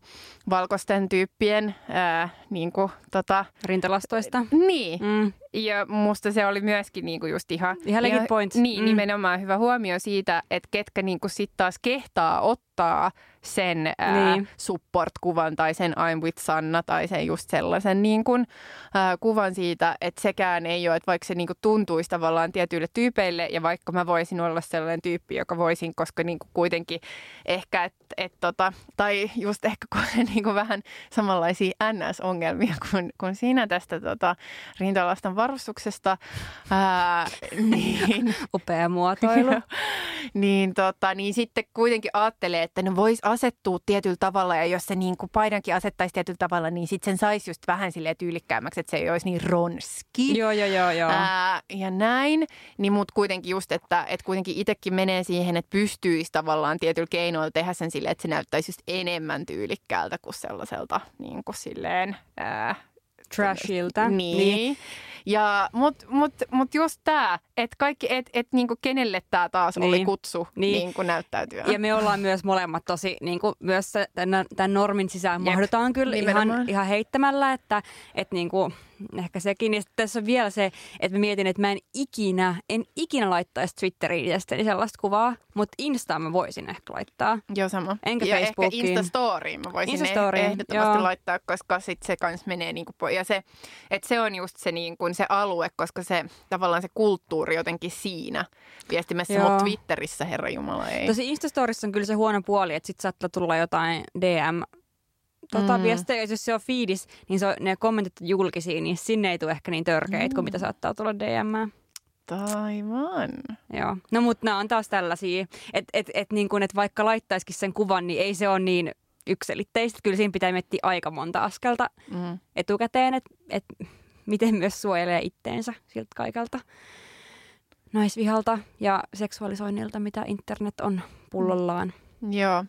valkoisten tyyppien ää, niin kuin, tota, Rintalastoista. Niin. Mm. Ja musta se oli myöskin niinku just ihan... Ihan legit point. Niin, mm. nimenomaan hyvä huomio siitä, että ketkä niinku sitten taas kehtaa ottaa sen ää, niin. support-kuvan tai sen I'm with Sanna tai sen just sellaisen niin kuin, ää, kuvan siitä, että sekään ei ole, että vaikka se niin kuin tuntuisi tavallaan tietyille tyypeille ja vaikka mä voisin olla sellainen tyyppi, joka voisin, koska niin kuin kuitenkin ehkä, että et tota, tai just ehkä kun [LAUGHS] niin kuin vähän samanlaisia NS-ongelmia kuin, kuin siinä tästä tota, rintalastan varustuksesta, ää, [LAUGHS] niin, upea muotoilu, [LAUGHS] niin, tota, niin sitten kuitenkin ajattelee, että ne voisi asettua tietyllä tavalla ja jos se niin kuin paidankin asettaisi tietyllä tavalla, niin sitten sen saisi just vähän silleen tyylikkäämmäksi, että se ei olisi niin ronski. Joo, joo, joo. joo. Ää, ja näin, niin mutta kuitenkin just, että, että kuitenkin itsekin menee siihen, että pystyisi tavallaan tietyllä keinoilla tehdä sen silleen, että se näyttäisi just enemmän tyylikkäältä kuin sellaiselta niin kuin silleen... Ää, Trashilta. Niin. niin. Ja, mut, mut, mut just tämä, että kaikki, et, et niinku kenelle tämä taas niin. oli kutsu niin. niinku näyttäytyä. Ja me ollaan myös molemmat tosi, niinku, myös tämän, tämän normin sisään Jep. mahdutaan kyllä ihan, ihan heittämällä, että et niinku, ehkä sekin. Ja tässä on vielä se, että mä mietin, että mä en ikinä, en ikinä laittaisi Twitteriin itsestäni sellaista kuvaa, mutta Instaan mä voisin ehkä laittaa. Joo, sama. Enkä ja Facebookiin. ehkä Instastoriin mä voisin Instastoriin, ehdottomasti joo. laittaa, koska sit se kans menee niinku po- ja se, että se on just se, niinku, se alue, koska se tavallaan se kulttuuri jotenkin siinä viestimässä, mutta Twitterissä, herra Jumala, ei. Tosi Instastorissa on kyllä se huono puoli, että sit saattaa tulla jotain DM tota, mm. viestejä. Jos se on fiidis, niin se on, ne kommentit on julkisia, niin sinne ei tule ehkä niin törkeitä mm. kuin mitä saattaa tulla DM. Taivan. Joo. No mutta nämä on taas tällaisia, että et, et, niin et vaikka laittaisikin sen kuvan, niin ei se ole niin yksilitteistä. Kyllä siinä pitää miettiä aika monta askelta mm. etukäteen, että et, miten myös suojelee itteensä siltä kaikelta naisvihalta ja seksuaalisoinnilta, mitä internet on pullollaan. Mm. Joo.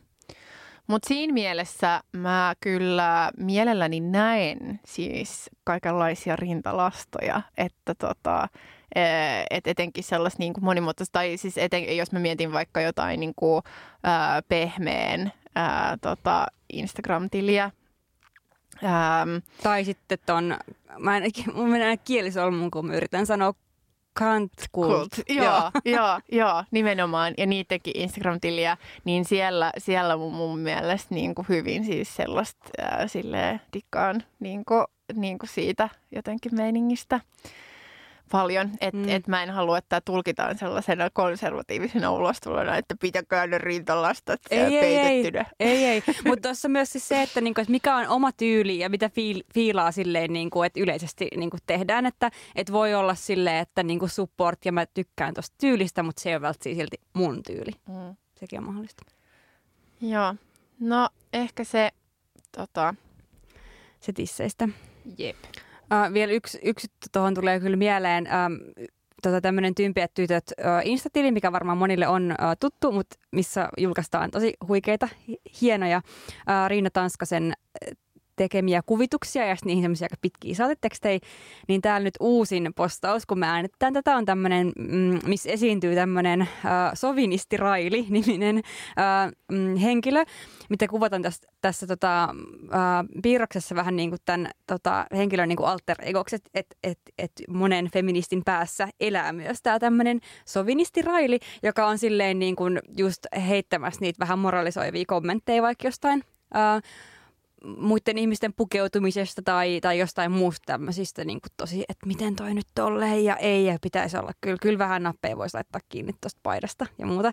Mutta siinä mielessä mä kyllä mielelläni näen siis kaikenlaisia rintalastoja, että tota, e, et etenkin sellaista niin kuin monimuotoista, tai siis eten, jos mä mietin vaikka jotain niin kuin, ää, pehmeän ää, tota Instagram-tiliä, Ähm, tai sitten ton, mä en, mun menee kielisolmuun, kun mä yritän sanoa Kant Kult. Joo, joo. joo, nimenomaan. Ja niidenkin Instagram-tiliä, niin siellä, siellä mun, mun mielestä niin kuin hyvin siis sellaista äh, silleen dikkaan niin kuin, niin kuin siitä jotenkin meiningistä paljon, että mm. et mä en halua, että tulkitaan sellaisena konservatiivisena ulostulona, että pitäkää ne rintalastat ei, peitettynä. Ei, ei, ei. mutta tuossa myös siis se, että, niinku, että mikä on oma tyyli ja mitä fiil, fiilaa silleen, niinku, että yleisesti niinku, tehdään, että et voi olla silleen, että niinku, support ja mä tykkään tuosta tyylistä, mutta se ei ole välttämättä silti mun tyyli. Mm. Sekin on mahdollista. Joo, no ehkä se tota... se tisseistä. Jep. Uh, vielä yksi, yksi tuohon tulee kyllä mieleen. Um, tota, tämmöinen Tympiät tytöt uh, Instatili, mikä varmaan monille on uh, tuttu, mutta missä julkaistaan tosi huikeita, hienoja uh, Riina Tanskasen tekemiä kuvituksia ja niihin semmoisia aika pitkiä saatetekstejä, niin täällä nyt uusin postaus, kun me äänetetään tätä, on tämmöinen, mm, missä esiintyy tämmöinen äh, sovinisti Raili-niminen äh, mm, henkilö, mitä kuvataan tässä, tässä tota, äh, piirroksessa vähän niin kuin tämän tota, henkilön niin kuin alter egoksi, että et, et, et monen feministin päässä elää myös tämä tämmöinen sovinisti Raili, joka on silleen niin kuin just heittämässä niitä vähän moralisoivia kommentteja vaikka jostain äh, muiden ihmisten pukeutumisesta tai, tai jostain muusta tämmöisistä niin kuin tosi, että miten toi nyt tolleen ja ei ja pitäisi olla. Kyllä, kyllä vähän nappeja voisi laittaa kiinni tuosta paidasta ja muuta.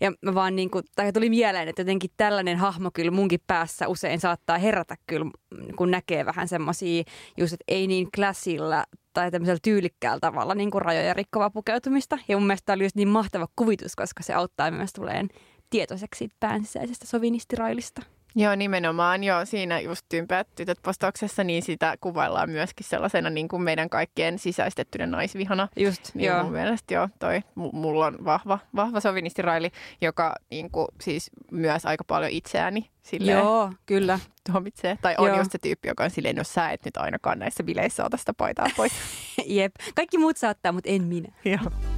Ja mä vaan niin kuin, tai tuli mieleen, että jotenkin tällainen hahmo kyllä munkin päässä usein saattaa herätä kyllä, kun näkee vähän semmoisia just, että ei niin klassilla tai tämmöisellä tyylikkäällä tavalla niin kuin rajoja rikkovaa pukeutumista. Ja mun mielestä tämä oli just niin mahtava kuvitus, koska se auttaa myös tuleen tietoiseksi päänsisäisestä sovinistirailista. Joo, nimenomaan. Joo, siinä just tympäät tytöt postauksessa, niin sitä kuvaillaan myöskin sellaisena niin kuin meidän kaikkien sisäistettynä naisvihana. Just, niin joo. Mun mielestä joo, toi, mulla on vahva, vahva sovinistiraili, joka niin kuin, siis myös aika paljon itseäni silleen, Joo, kyllä. tuomitsee. Tai on Joo. just se tyyppi, joka on silleen, jos sä et nyt ainakaan näissä bileissä ota sitä paitaa pois. [LAUGHS] Jep. Kaikki muut saattaa, mutta en minä. joo.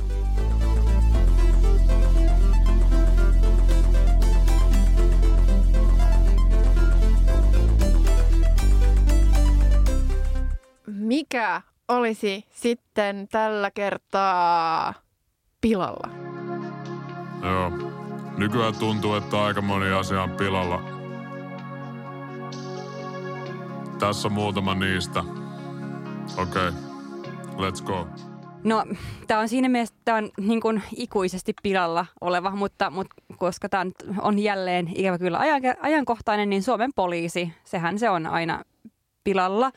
Mikä olisi sitten tällä kertaa pilalla? Joo. Nykyään tuntuu, että aika moni asia on pilalla. Tässä on muutama niistä. Okei, okay. let's go. No, tämä on siinä mielessä tää on niin kuin ikuisesti pilalla oleva, mutta, mutta koska tämä on jälleen ikävä kyllä ajan, ajankohtainen, niin Suomen poliisi, sehän se on aina pilalla.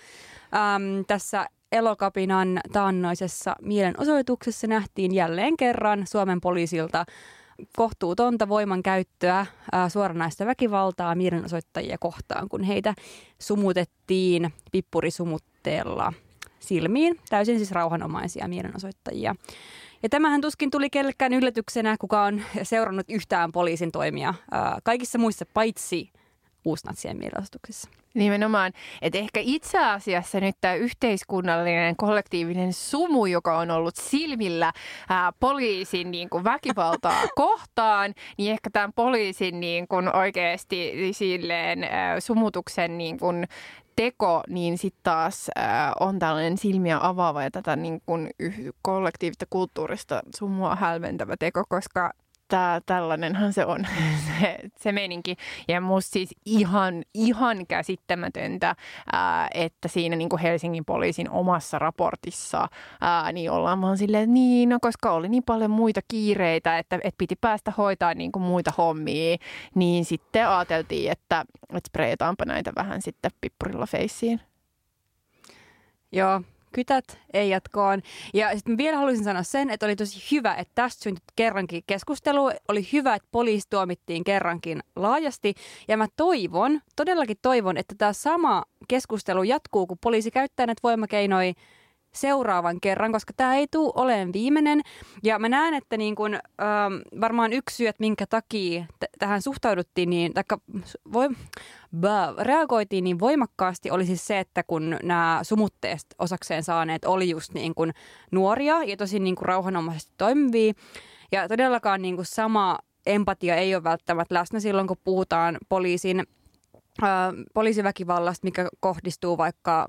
Äm, tässä Elokapinan taannoisessa mielenosoituksessa nähtiin jälleen kerran Suomen poliisilta kohtuutonta voimankäyttöä, ää, suoranaista väkivaltaa mielenosoittajia kohtaan, kun heitä sumutettiin pippurisumutteella silmiin, täysin siis rauhanomaisia mielenosoittajia. Ja tämähän tuskin tuli kellekään yllätyksenä, kuka on seurannut yhtään poliisin toimia ää, kaikissa muissa paitsi uusnatsien mielenosoituksissa. Nimenomaan, että ehkä itse asiassa nyt tämä yhteiskunnallinen kollektiivinen sumu, joka on ollut silmillä ää, poliisin niin kuin väkivaltaa [LAUGHS] kohtaan, niin ehkä tämän poliisin niin kuin oikeasti silleen ää, sumutuksen niin kuin teko, niin sitten taas ää, on tällainen silmiä avaava ja tätä niin kuin yh- kollektiivista kulttuurista sumua hälventävä teko, koska tää, tällainenhan se on [LAUGHS] se, se meininki. Ja musta siis ihan, ihan käsittämätöntä, ää, että siinä niin kuin Helsingin poliisin omassa raportissa ää, niin ollaan vaan silleen, että niin, no koska oli niin paljon muita kiireitä, että, että piti päästä hoitaa niin kuin muita hommia, niin sitten ajateltiin, että, että sprayataanpa näitä vähän sitten pippurilla feissiin. Joo, kytät ei jatkoon. Ja sitten vielä haluaisin sanoa sen, että oli tosi hyvä, että tästä syntyi kerrankin keskustelu. Oli hyvä, että poliisi tuomittiin kerrankin laajasti. Ja mä toivon, todellakin toivon, että tämä sama keskustelu jatkuu, kun poliisi käyttää näitä voimakeinoja seuraavan kerran, koska tämä ei tule olemaan viimeinen. Ja mä näen, että niin kun, ähm, varmaan yksi syy, että minkä takia t- tähän suhtauduttiin, niin, taikka voi, bää, reagoitiin niin voimakkaasti, oli siis se, että kun nämä sumutteet osakseen saaneet oli just niin kun nuoria ja tosi niin kun rauhanomaisesti toimivia. Ja todellakaan niin kun sama empatia ei ole välttämättä läsnä silloin, kun puhutaan poliisin poliisiväkivallasta, mikä kohdistuu vaikka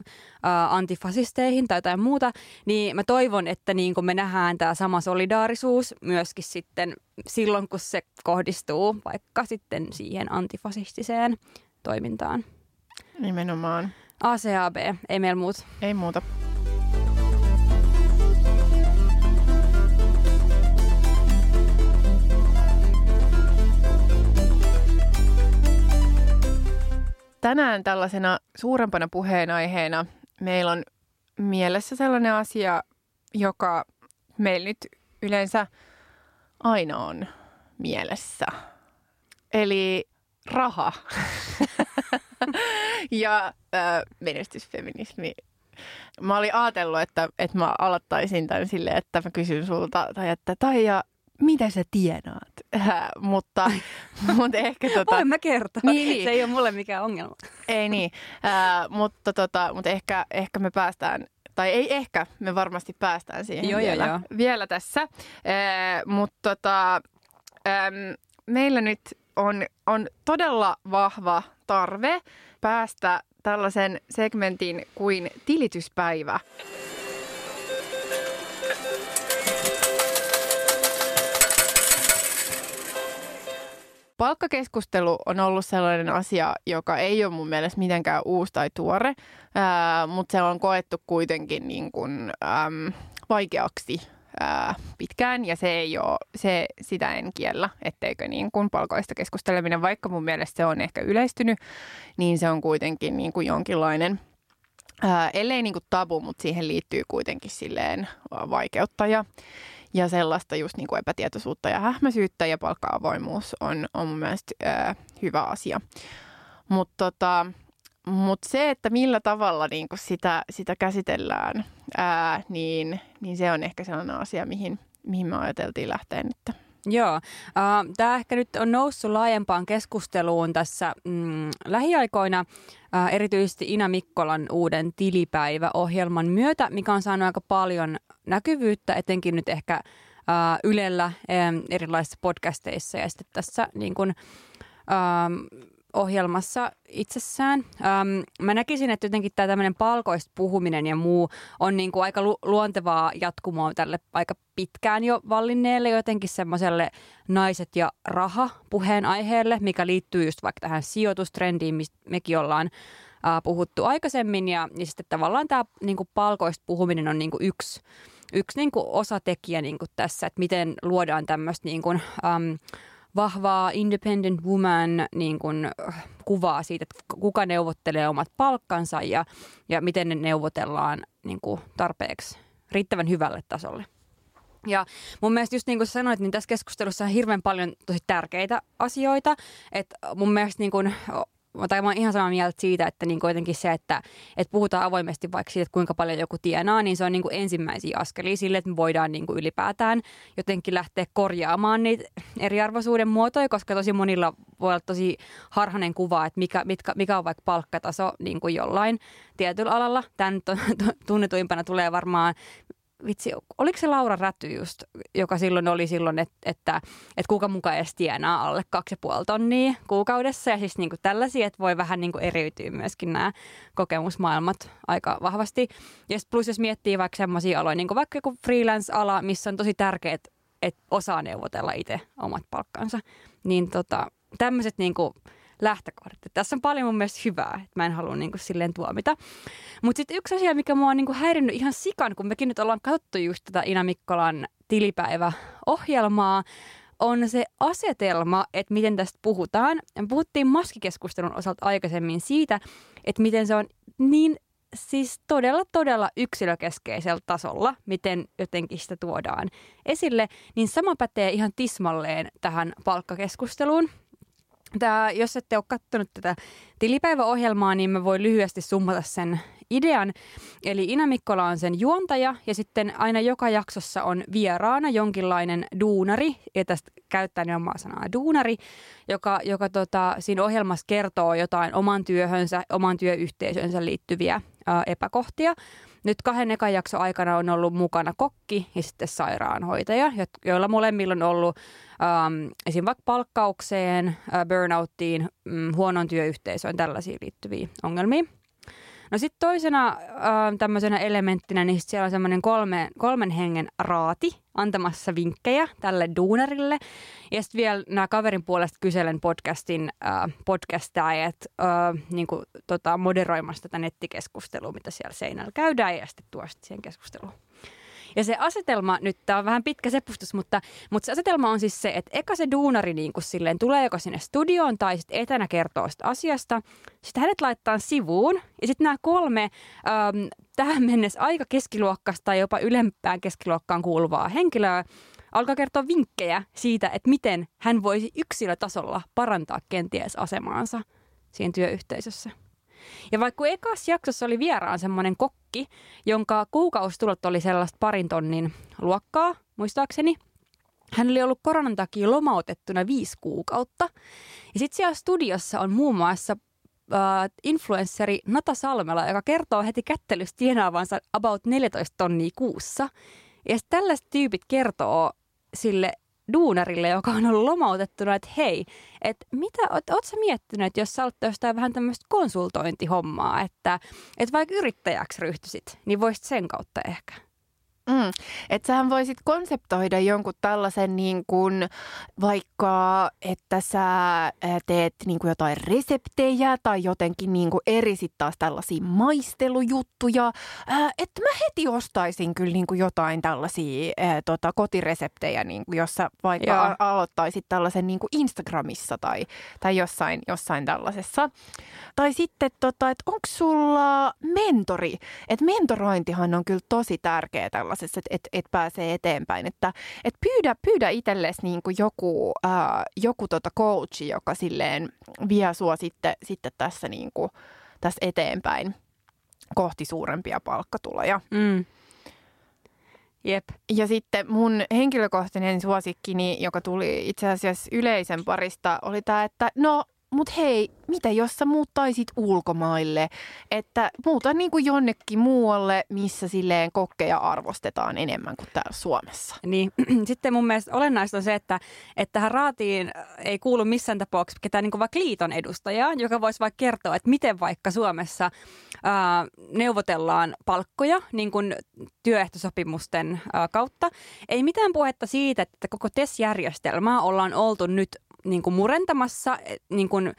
antifasisteihin tai jotain muuta, niin mä toivon, että niin kun me nähdään tämä sama solidaarisuus myöskin sitten silloin, kun se kohdistuu vaikka sitten siihen antifasistiseen toimintaan. Nimenomaan. ACAB, ei meillä muut. Ei muuta. Tänään tällaisena suurempana puheenaiheena meillä on mielessä sellainen asia, joka meillä nyt yleensä aina on mielessä. Eli raha [LAUGHS] ja äh, menestysfeminismi. Mä olin ajatellut, että, että mä aloittaisin tämän silleen, että mä kysyn sulta, tai että Taija, mitä sä tienaat? Äh, mutta, [LAUGHS] mutta ehkä tota... Voin mä kertoa. Niin, niin. Se ei ole mulle mikään ongelma. Ei niin, äh, mutta, tota, mutta ehkä, ehkä me päästään, tai ei ehkä, me varmasti päästään siihen Joo, joo, vielä, joo. vielä tässä. Äh, mutta tota, ähm, meillä nyt on, on todella vahva tarve päästä tällaisen segmentin kuin tilityspäivä. Palkkakeskustelu on ollut sellainen asia, joka ei ole mun mielestä mitenkään uusi tai tuore, ää, mutta se on koettu kuitenkin niin kuin, äm, vaikeaksi ää, pitkään ja se ei ole, se, sitä en kiellä, etteikö niin kuin palkoista keskusteleminen, vaikka mun mielestä se on ehkä yleistynyt, niin se on kuitenkin niin kuin jonkinlainen – ellei niin kuin tabu, mutta siihen liittyy kuitenkin silleen vaikeutta ja, sellaista just niin kuin epätietoisuutta ja hähmäisyyttä ja palkka-avoimuus on, on mun mielestä ää, hyvä asia. Mutta tota, mut se, että millä tavalla niin kuin sitä, sitä käsitellään, ää, niin, niin se on ehkä sellainen asia, mihin, mihin me ajateltiin lähteä nyt. Joo, uh, tämä ehkä nyt on noussut laajempaan keskusteluun tässä mm, lähiaikoina, uh, erityisesti Ina Mikkolan uuden tilipäiväohjelman myötä, mikä on saanut aika paljon näkyvyyttä, etenkin nyt ehkä uh, Ylellä erilaisissa podcasteissa. Ja sitten tässä niin kun, ohjelmassa itsessään. Öm, mä näkisin, että jotenkin tämä tämmöinen palkoista puhuminen ja muu on niin kuin aika lu- luontevaa jatkumoa tälle aika pitkään jo vallinneelle jotenkin semmoiselle naiset ja raha puheen aiheelle, mikä liittyy just vaikka tähän sijoitustrendiin, mistä mekin ollaan äh, puhuttu aikaisemmin. Ja, ja sitten tavallaan tämä niin kuin palkoista puhuminen on niin kuin yksi, yksi niin kuin osatekijä niin kuin tässä, että miten luodaan tämmöistä niin kuin, äm, vahvaa independent woman niin kuin, kuvaa siitä, että kuka neuvottelee omat palkkansa ja, ja miten ne neuvotellaan niin kuin tarpeeksi riittävän hyvälle tasolle. Ja mun mielestä just niin kuin sanoit, niin tässä keskustelussa on hirveän paljon tosi tärkeitä asioita. Että mun mielestä niin kuin tai mä oon ihan samaa mieltä siitä, että niin kuitenkin se, että, että puhutaan avoimesti vaikka siitä, että kuinka paljon joku tienaa, niin se on niin kuin ensimmäisiä askelia sille, että me voidaan niin kuin ylipäätään jotenkin lähteä korjaamaan niitä eriarvoisuuden muotoja, koska tosi monilla voi olla tosi harhainen kuva, että mikä, mitkä, mikä on vaikka palkkataso niin kuin jollain tietyllä alalla. Tämän tunnetuimpana tulee varmaan vitsi, oliko se Laura Räty just, joka silloin oli silloin, että, että, että kuka mukaan edes tienaa alle 2,5 tonnia kuukaudessa. Ja siis niin kuin tällaisia, että voi vähän niin kuin eriytyä myöskin nämä kokemusmaailmat aika vahvasti. Ja plus jos miettii vaikka semmoisia aloja, niin kuin vaikka joku freelance-ala, missä on tosi tärkeää, että osaa neuvotella itse omat palkkansa, niin tota, tämmöiset niin kuin, lähtökohdat. Tässä on paljon mun mielestä hyvää, että mä en halua niin kuin silleen tuomita. Mutta sitten yksi asia, mikä mua on niin kuin häirinnyt ihan sikan, kun mekin nyt ollaan katsottu just tätä Ina Mikkolan tilipäiväohjelmaa, on se asetelma, että miten tästä puhutaan. Puhuttiin maskikeskustelun osalta aikaisemmin siitä, että miten se on niin siis todella, todella yksilökeskeisellä tasolla, miten jotenkin sitä tuodaan esille, niin sama pätee ihan tismalleen tähän palkkakeskusteluun. Tämä, jos ette ole katsonut tätä tilipäiväohjelmaa, niin mä voin lyhyesti summata sen idean. Eli Ina Mikkola on sen juontaja ja sitten aina joka jaksossa on vieraana jonkinlainen duunari, ja tästä käyttää nimenomaan sanaa duunari, joka, joka tota, siinä ohjelmassa kertoo jotain oman työhönsä, oman työyhteisönsä liittyviä ää, epäkohtia. Nyt kahden ekan jakson aikana on ollut mukana kokki ja sitten sairaanhoitaja, joilla molemmilla on ollut ähm, esim. vaikka palkkaukseen, äh, burnouttiin, mm, huonon työyhteisöön, tällaisiin liittyviä ongelmia. No sitten toisena äh, tämmöisenä elementtinä, niin siellä on semmoinen kolme, kolmen hengen raati antamassa vinkkejä tälle duunarille. Ja sitten vielä nämä kaverin puolesta kyselen podcastin äh, podcastajat äh, niin tota, moderoimassa tätä nettikeskustelua, mitä siellä seinällä käydään ja sitten tuo sitten siihen keskusteluun. Ja se asetelma, nyt tämä on vähän pitkä sepustus, mutta, mutta se asetelma on siis se, että eka se duunari niin kuin silleen, tulee joko sinne studioon tai sitten etänä kertoo sitä asiasta. Sitten hänet laittaa sivuun ja sitten nämä kolme äm, tähän mennessä aika keskiluokkasta tai jopa ylempään keskiluokkaan kuuluvaa henkilöä alkaa kertoa vinkkejä siitä, että miten hän voisi yksilötasolla parantaa kenties asemaansa siinä työyhteisössä. Ja vaikka ekas jaksossa oli vieraan semmoinen kokki, jonka kuukausitulot oli sellaista parin tonnin luokkaa, muistaakseni, hän oli ollut koronan takia lomautettuna viisi kuukautta. Ja sitten siellä studiossa on muun muassa äh, influenssari Nata Salmela, joka kertoo heti kättelystä tienaavansa about 14 tonnia kuussa. Ja tällaiset tyypit kertoo sille duunarille, joka on ollut lomautettuna, että hei, että mitä, oot, oot sä miettinyt, että jos sä olet jostain vähän tämmöistä konsultointihommaa, että, että vaikka yrittäjäksi ryhtyisit, niin voisit sen kautta ehkä. Mm. Että sähän voisit konseptoida jonkun tällaisen niin kuin vaikka, että sä teet niin kuin jotain reseptejä tai jotenkin niin kuin erisit taas tällaisia maistelujuttuja. Että mä heti ostaisin kyllä niin kuin jotain tällaisia ää, tota, kotireseptejä, niin kuin jossa vaikka a- aloittaisit tällaisen niin kuin Instagramissa tai, tai jossain, jossain tällaisessa. Tai sitten, tota, että onko sulla mentori? Että mentorointihan on kyllä tosi tärkeä tällaisessa, että et, et pääsee eteenpäin. Että et pyydä, pyydä itsellesi niin kuin joku, ää, joku tota coachi, joka silleen vie sua sitten, sitten tässä, niin kuin, tässä eteenpäin kohti suurempia palkkatuloja. Mm. Jep. Ja sitten mun henkilökohtainen suosikkini, joka tuli itse asiassa yleisen parista, oli tämä, että no mutta hei, mitä jos sä muuttaisit ulkomaille? Että muuta niin kuin jonnekin muualle, missä silleen kokkeja arvostetaan enemmän kuin täällä Suomessa. Niin, [CLEARS THROAT] sitten mun mielestä olennaista on se, että, että tähän raatiin ei kuulu missään tapauksessa ketään niin kuin vaikka liiton edustajaa, joka voisi vaikka kertoa, että miten vaikka Suomessa ää, neuvotellaan palkkoja niin kuin työehtosopimusten ää, kautta. Ei mitään puhetta siitä, että koko TES-järjestelmää ollaan oltu nyt niin kuin murentamassa niin kuin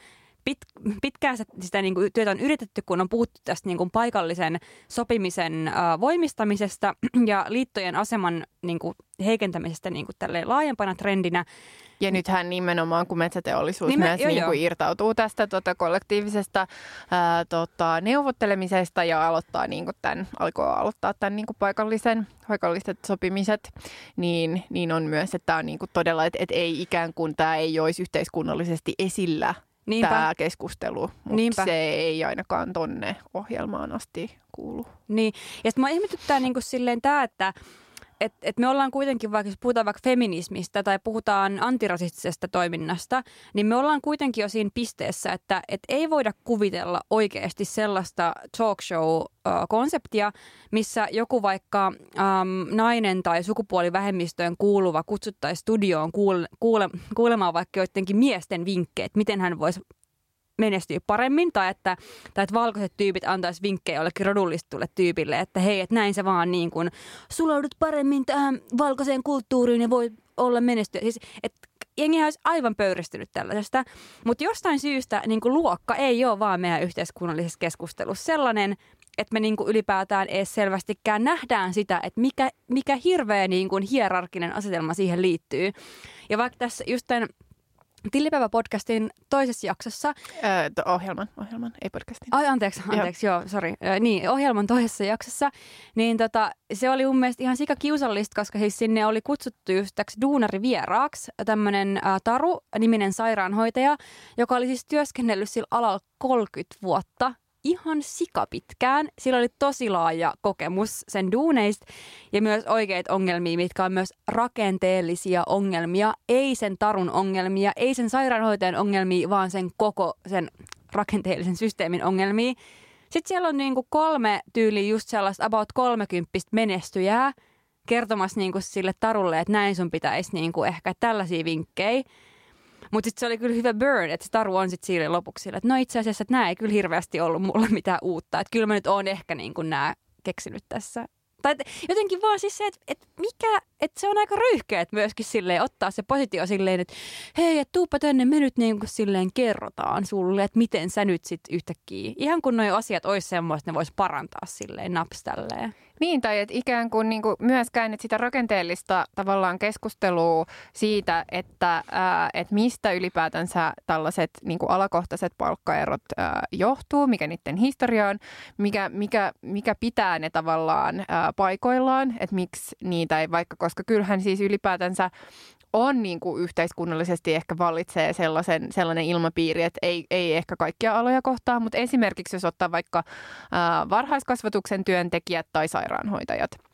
pit, pitkään sitä niin kuin työtä on yritetty, kun on puhuttu tästä niin kuin paikallisen sopimisen äh, voimistamisesta ja liittojen aseman niin kuin heikentämisestä niin kuin laajempana trendinä. Ja nythän nimenomaan, kun metsäteollisuus Nimen, myös jo, niin kuin irtautuu tästä tota, kollektiivisesta ää, tota, neuvottelemisesta ja aloittaa niin kuin tämän, alkoi aloittaa tämän niin kuin paikallisen, paikalliset sopimiset, niin, niin on myös, että tämä on niin kuin todella, että, että ei ikään kuin tämä ei olisi yhteiskunnallisesti esillä Niinpä. tämä keskustelu, mutta se ei ainakaan tonne ohjelmaan asti kuulu. Niin, ja sitten mä ihmetyttää niin kuin silleen tämä, että et, et me ollaan kuitenkin, vaikka jos puhutaan vaikka feminismistä tai puhutaan antirasistisesta toiminnasta, niin me ollaan kuitenkin jo siinä pisteessä, että et ei voida kuvitella oikeasti sellaista talk show-konseptia, missä joku vaikka äm, nainen tai sukupuolivähemmistöön kuuluva kutsuttaisiin studioon kuule, kuule, kuulemaan vaikka joidenkin miesten vinkkejä, että miten hän voisi menestyy paremmin tai että, tai että valkoiset tyypit antaisi vinkkejä jollekin rodullistulle tyypille, että hei, että näin se vaan niin kuin sulaudut paremmin tähän valkoiseen kulttuuriin ja voi olla menestyä. Siis, että jengi olisi aivan pöyristynyt tällaisesta, mutta jostain syystä niin kuin luokka ei ole vaan meidän yhteiskunnallisessa keskustelussa sellainen, että me niin kuin ylipäätään edes selvästikään nähdään sitä, että mikä, mikä hirveä niin kuin hierarkinen asetelma siihen liittyy. Ja vaikka tässä just tämän Tillipäivä-podcastin toisessa jaksossa. Öö, ohjelman, ohjelman, ei podcastin. Ai anteeksi, anteeksi, joo, joo sori. niin, ohjelman toisessa jaksossa. Niin tota, se oli mun mielestä ihan sika kiusallista, koska siis sinne oli kutsuttu just täksi duunarivieraaksi tämmöinen äh, Taru-niminen sairaanhoitaja, joka oli siis työskennellyt sillä alalla 30 vuotta ihan sikapitkään. Sillä oli tosi laaja kokemus sen duuneista ja myös oikeita ongelmia, mitkä on myös rakenteellisia ongelmia. Ei sen tarun ongelmia, ei sen sairaanhoitajan ongelmia, vaan sen koko sen rakenteellisen systeemin ongelmia. Sitten siellä on niinku kolme tyyliä just sellaista about 30 menestyjää kertomassa niinku sille tarulle, että näin sun pitäisi niinku ehkä tällaisia vinkkejä. Mutta sitten se oli kyllä hyvä burn, että taru on sitten siinä lopuksi että no itse asiassa, että nämä ei kyllä hirveästi ollut mulle [LAUGHS] mitään uutta. Että kyllä mä nyt oon ehkä niin kuin nämä keksinyt tässä. Tai jotenkin vaan siis se, että, että mikä, että se on aika ryyhkeä, että myöskin silleen ottaa se positio silleen, että hei, että tuuppa tänne, me nyt niin kuin silleen kerrotaan sulle, että miten sä nyt sitten yhtäkkiä. Ihan kun nuo asiat olisi semmoista, ne vois parantaa silleen napställeen. Niin, tai että ikään kuin, niin kuin myöskään että sitä rakenteellista tavallaan keskustelua siitä, että, ää, että mistä ylipäätänsä tällaiset niin kuin alakohtaiset palkkaerot ää, johtuu, mikä niiden historia on, mikä, mikä, mikä pitää ne tavallaan ää, paikoillaan, että miksi niitä ei vaikka, koska kyllähän siis ylipäätänsä on niin kuin yhteiskunnallisesti ehkä vallitsee sellaisen, sellainen ilmapiiri, että ei, ei ehkä kaikkia aloja kohtaa, mutta esimerkiksi jos ottaa vaikka ää, varhaiskasvatuksen työntekijät tai sairaanhoitajat –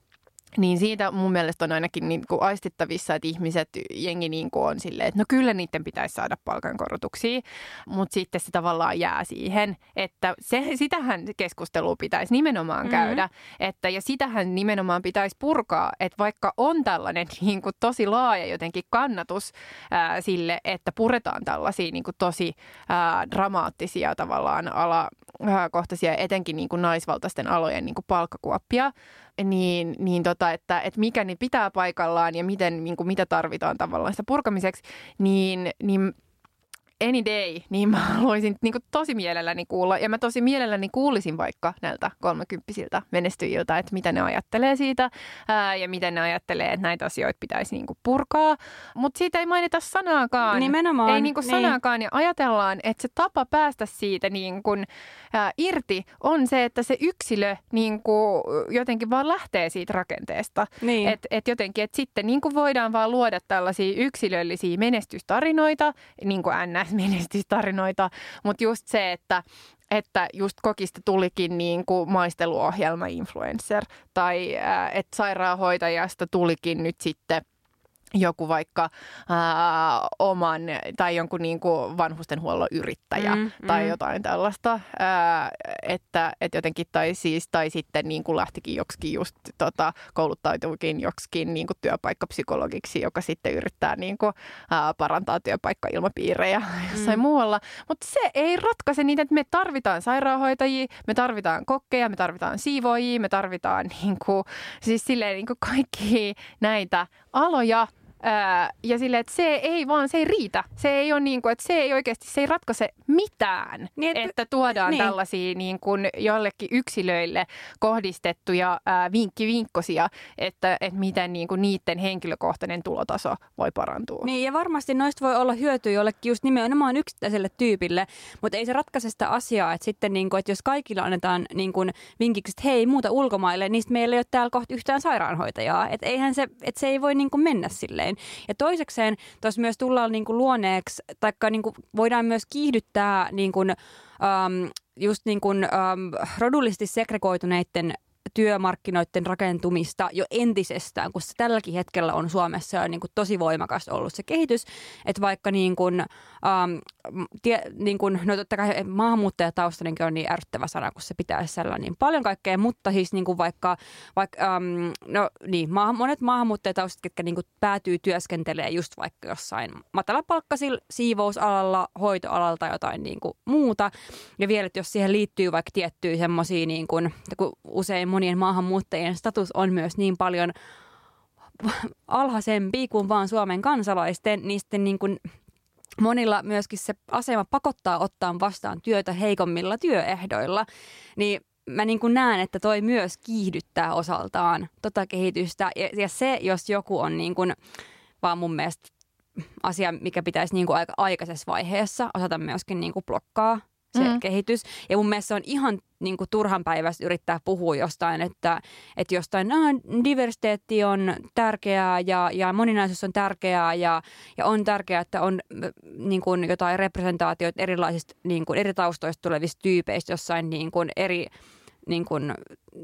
niin siitä mun mielestä on ainakin niin kuin aistittavissa, että ihmiset, jengi niin kuin on silleen, että no kyllä niiden pitäisi saada palkankorotuksia, mutta sitten se tavallaan jää siihen, että se, sitähän keskustelua pitäisi nimenomaan mm-hmm. käydä, että ja sitähän nimenomaan pitäisi purkaa, että vaikka on tällainen [LAUGHS] niin kuin tosi laaja jotenkin kannatus ää, sille, että puretaan tällaisia niin kuin tosi ää, dramaattisia tavallaan ala, kohtaisia, etenkin niin kuin naisvaltaisten alojen niin kuin palkkakuoppia, niin, niin tota, että, että mikä ne pitää paikallaan ja miten, niin kuin, mitä tarvitaan tavallaan sitä purkamiseksi, niin, niin any day, niin mä [LAUGHS] haluaisin niin kuin tosi mielelläni kuulla. Ja mä tosi mielelläni kuulisin vaikka näiltä kolmekymppisiltä menestyjiltä, että mitä ne ajattelee siitä ää, ja miten ne ajattelee, että näitä asioita pitäisi niin kuin purkaa. Mutta siitä ei mainita sanaakaan. Nimenomaan. Ei niin kuin niin. sanaakaan. Ja ajatellaan, että se tapa päästä siitä niin kuin, ää, irti on se, että se yksilö niin kuin, jotenkin vaan lähtee siitä rakenteesta. Niin. Että et jotenkin, että sitten niin kuin voidaan vaan luoda tällaisia yksilöllisiä menestystarinoita, niin kuin NS-menestystarinoita, mutta just se, että että just kokista tulikin niin kuin maisteluohjelma influencer tai että sairaanhoitajasta tulikin nyt sitten joku vaikka ää, oman tai jonkun niin kuin vanhustenhuollon yrittäjä Mm, tai mm. jotain tällaista, ää, että, että jotenkin tai siis tai sitten niin kuin lähtikin joksikin just tota, kouluttautuikin joksikin niin kuin työpaikkapsykologiksi, joka sitten yrittää niin kuin, ää, parantaa työpaikkailmapiirejä [LAUGHS] jossain Mm. muualla. Mutta se ei ratkaise niitä, että me tarvitaan sairaanhoitajia, me tarvitaan kokkeja, me tarvitaan siivoojia, me tarvitaan niin kuin, siis silleen niin kuin kaikki näitä aloja, Ää, ja sille, että se ei vaan, se ei riitä. Se ei ole niin kuin, että se ei oikeasti, se ei ratkaise mitään, Niin, et- että tuodaan niin. tällaisia niin kuin jollekin yksilöille kohdistettuja ää, vinkkivinkkosia, että, että miten niin kuin niiden henkilökohtainen tulotaso voi parantua. Niin, ja varmasti noista voi olla hyötyä jollekin just nimenomaan yksittäiselle tyypille, mutta ei se ratkaise sitä asiaa, että sitten niin kuin, että jos kaikilla annetaan niin kuin vinkiksi, että hei, muuta ulkomaille, niin meillä ei ole täällä kohta yhtään sairaanhoitajaa. Että eihän se, että se ei voi niin kuin mennä silleen. Ja toisekseen tuossa myös tullaan niin kuin luoneeksi, taikka niin kuin voidaan myös kiihdyttää niin kuin, um, just niin kuin, um, rodullisesti segregoituneiden työmarkkinoiden rakentumista jo entisestään, kun se tälläkin hetkellä on Suomessa jo niin kuin tosi voimakas ollut se kehitys, että vaikka niin kuin, ähm, tie, niin kuin, no totta kai maahanmuuttajataustainenkin on niin ärsyttävä sana, kun se pitää sisällä niin paljon kaikkea, mutta siis niin kuin vaikka, vaikka ähm, no niin, maahan, monet maahanmuuttajataustat, jotka niin päätyy työskentelemään just vaikka jossain matalapalkkaisilla siivousalalla, hoitoalalla tai jotain niin kuin muuta, ja vielä, että jos siihen liittyy vaikka tiettyjä semmoisia, niin kuin, kun usein monien maahanmuuttajien status on myös niin paljon alhaisempi kuin vaan Suomen kansalaisten, niin sitten niin kuin monilla myöskin se asema pakottaa ottaa vastaan työtä heikommilla työehdoilla, niin mä niin kuin näen, että toi myös kiihdyttää osaltaan tota kehitystä. Ja, ja se, jos joku on niin kuin, vaan mun mielestä asia, mikä pitäisi niin kuin aika aikaisessa vaiheessa osata myöskin niin kuin blokkaa se mm. Kehitys. Ja mun mielestä se on ihan niin kuin turhan päivästä yrittää puhua jostain, että, että jostain no, diversiteetti on tärkeää ja, ja moninaisuus on tärkeää ja, ja on tärkeää, että on niin kuin jotain representaatioita erilaisista niin kuin eri taustoista tulevista tyypeistä jossain niin kuin eri niin kuin,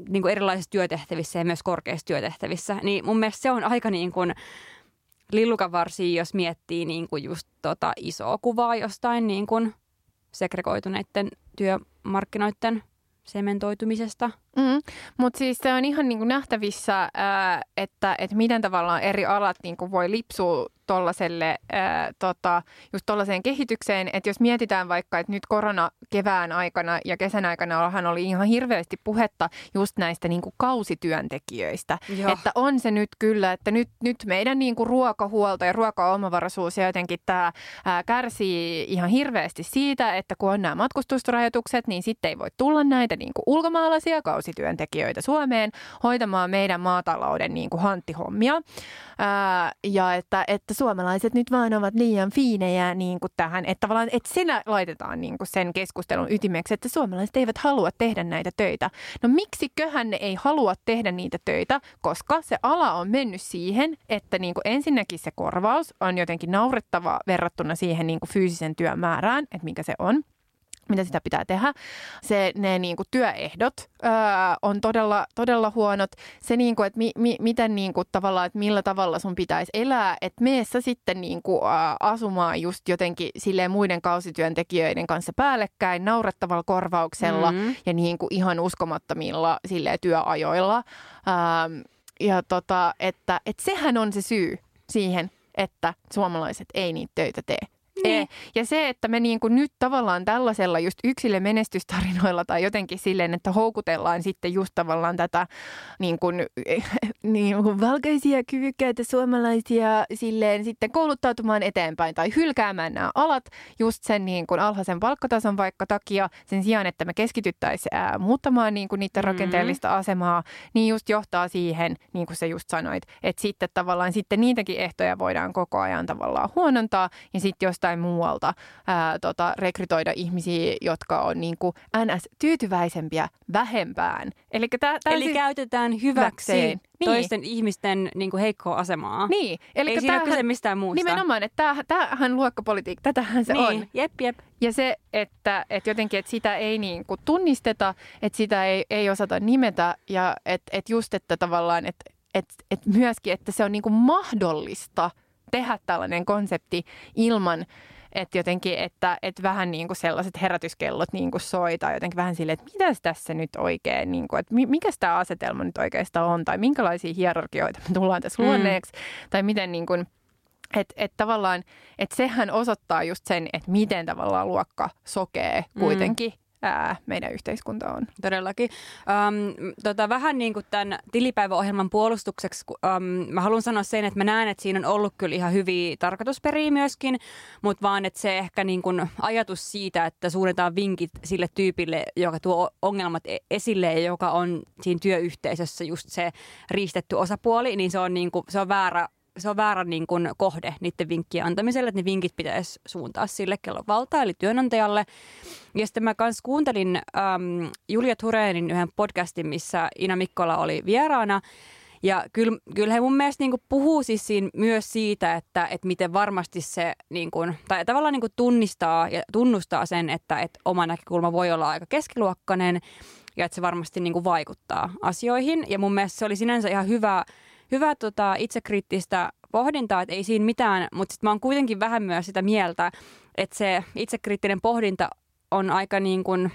niin kuin erilaisissa työtehtävissä ja myös korkeissa työtehtävissä. Niin mun mielestä se on aika niin kuin lillukavarsia, jos miettii niin kuin just tota isoa kuvaa jostain niin kuin segregoituneiden työmarkkinoiden sementoitumisesta. Mm. Mutta siis se on ihan niinku nähtävissä, ää, että, että miten tavallaan eri alat niinku voi lipsua tuollaiselle, tota, just tuollaiseen kehitykseen, että jos mietitään vaikka, että nyt korona kevään aikana ja kesän aikana oli ihan hirveästi puhetta just näistä niinku kausityöntekijöistä, Joo. että on se nyt kyllä, että nyt, nyt meidän niinku ruokahuolto ja ruokaomavaraisuus ja jotenkin tämä kärsii ihan hirveästi siitä, että kun on nämä matkustusrajoitukset, niin sitten ei voi tulla näitä niinku ulkomaalaisia kausityöntekijöitä Suomeen hoitamaan meidän maatalouden niinku hanttihommia. Ää, ja että, että suomalaiset nyt vaan ovat liian fiinejä niin kuin tähän, että tavallaan että senä laitetaan niin kuin sen keskustelun ytimeksi, että suomalaiset eivät halua tehdä näitä töitä. No miksiköhän ne ei halua tehdä niitä töitä, koska se ala on mennyt siihen, että niin kuin ensinnäkin se korvaus on jotenkin naurettava verrattuna siihen niin kuin fyysisen työn määrään, että mikä se on mitä sitä pitää tehdä. Se, ne niin kuin työehdot öö, on todella, todella huonot. Se, niin kuin, että mi, mi, miten niin kuin, tavallaan, että millä tavalla sun pitäisi elää, että meessä sitten niin kuin, öö, asumaan just jotenkin silleen muiden kausityöntekijöiden kanssa päällekkäin, naurettavalla korvauksella Mm. ja niin kuin ihan uskomattomilla silleen, työajoilla. Öö, ja tota, että, että sehän on se syy siihen, että suomalaiset ei niitä töitä tee. Niin. E- Ja se, että me niin kuin nyt tavallaan tällaisella just yksille menestystarinoilla tai jotenkin silleen, että houkutellaan sitten just tavallaan tätä niin kuin, [LAUGHS] niin kuin valkoisia kyvykkäitä suomalaisia silleen sitten kouluttautumaan eteenpäin tai hylkäämään nämä alat just sen niin kuin alhaisen palkkatason vaikka takia sen sijaan, että me keskityttäisiin muuttamaan niin kuin niiden Mm. rakenteellista asemaa, niin just johtaa siihen, niin kuin sä just sanoit, että sitten tavallaan sitten niitäkin ehtoja voidaan koko ajan tavallaan huonontaa ja sitten jostain muualta ää, tota, rekrytoida ihmisiä, jotka on niin kuin NS tyytyväisempiä vähempään. Elikkä tää, tää Eli siis- käytetään hyväksi hyväkseen. Niin. toisten ihmisten niin kuin heikkoa asemaa. Niin, eli Ei siinä ole kyse mistään muusta. Nimenomaan, että tämähän, tämähän luokkapolitiikka, tätähän se niin. on. Jep, jep. Ja se, että, että jotenkin, että sitä ei niin kuin tunnisteta, että sitä ei, ei osata nimetä ja että, että just, että tavallaan, että, että, että myöskin, että se on niin kuin mahdollista tehdä tällainen konsepti ilman, että jotenkin, että, että vähän niin kuin sellaiset herätyskellot niin kuin soi tai jotenkin vähän silleen, että mitäs tässä nyt oikein, niin kuin, että mikä tämä asetelma nyt oikeastaan on tai minkälaisia hierarkioita me tullaan tässä Mm. luonneeksi tai miten niin kuin, että et tavallaan, että sehän osoittaa just sen, että miten tavallaan luokka sokee kuitenkin ää, meidän yhteiskunta on. Todellakin. Um, tota, vähän niin kuin tämän tilipäiväohjelman puolustukseksi, um, mä haluan sanoa sen, että mä näen, että siinä on ollut kyllä ihan hyviä tarkoitusperiä myöskin, mutta vaan, että se ehkä niin kuin ajatus siitä, että suunnataan vinkit sille tyypille, joka tuo ongelmat e- esille ja joka on siinä työyhteisössä just se riistetty osapuoli, niin se on, niin kuin, se on väärä se on väärä niin kuin kohde niiden vinkkien antamiselle, että ne vinkit pitäisi suuntaa sille, kello valtaa, eli työnantajalle. Ja sitten mä kanssa kuuntelin äm, Julia Tureenin yhden podcastin, missä Ina Mikkola oli vieraana. Ja kyllä, kyllä he mun mielestä niin puhuu siis siinä myös siitä, että, että miten varmasti se, niin kuin, tai tavallaan niin tunnistaa ja tunnustaa sen, että, että oma näkökulma voi olla aika keskiluokkainen ja että se varmasti niin vaikuttaa asioihin. Ja mun mielestä se oli sinänsä ihan hyvä, hyvä tota, itsekriittistä pohdintaa, että ei siinä mitään, mutta sitten mä oon kuitenkin vähän myös sitä mieltä, että se itsekriittinen pohdinta on aika niin kuin,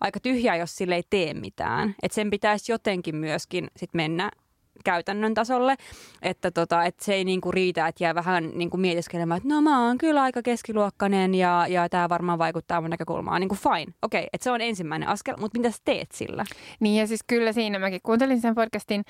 aika tyhjää, jos sille ei tee mitään. Että sen pitäisi jotenkin myöskin sit mennä käytännön tasolle, että, tota, että se ei niinku riitä, että jää vähän niinku mietiskelemään, että no mä oon kyllä aika keskiluokkainen ja, ja tämä varmaan vaikuttaa mun näkökulmaan. Niin kuin fine, okei, okay, että se on ensimmäinen askel, mutta mitä sä teet sillä? Niin ja siis kyllä siinä, mäkin kuuntelin sen podcastin,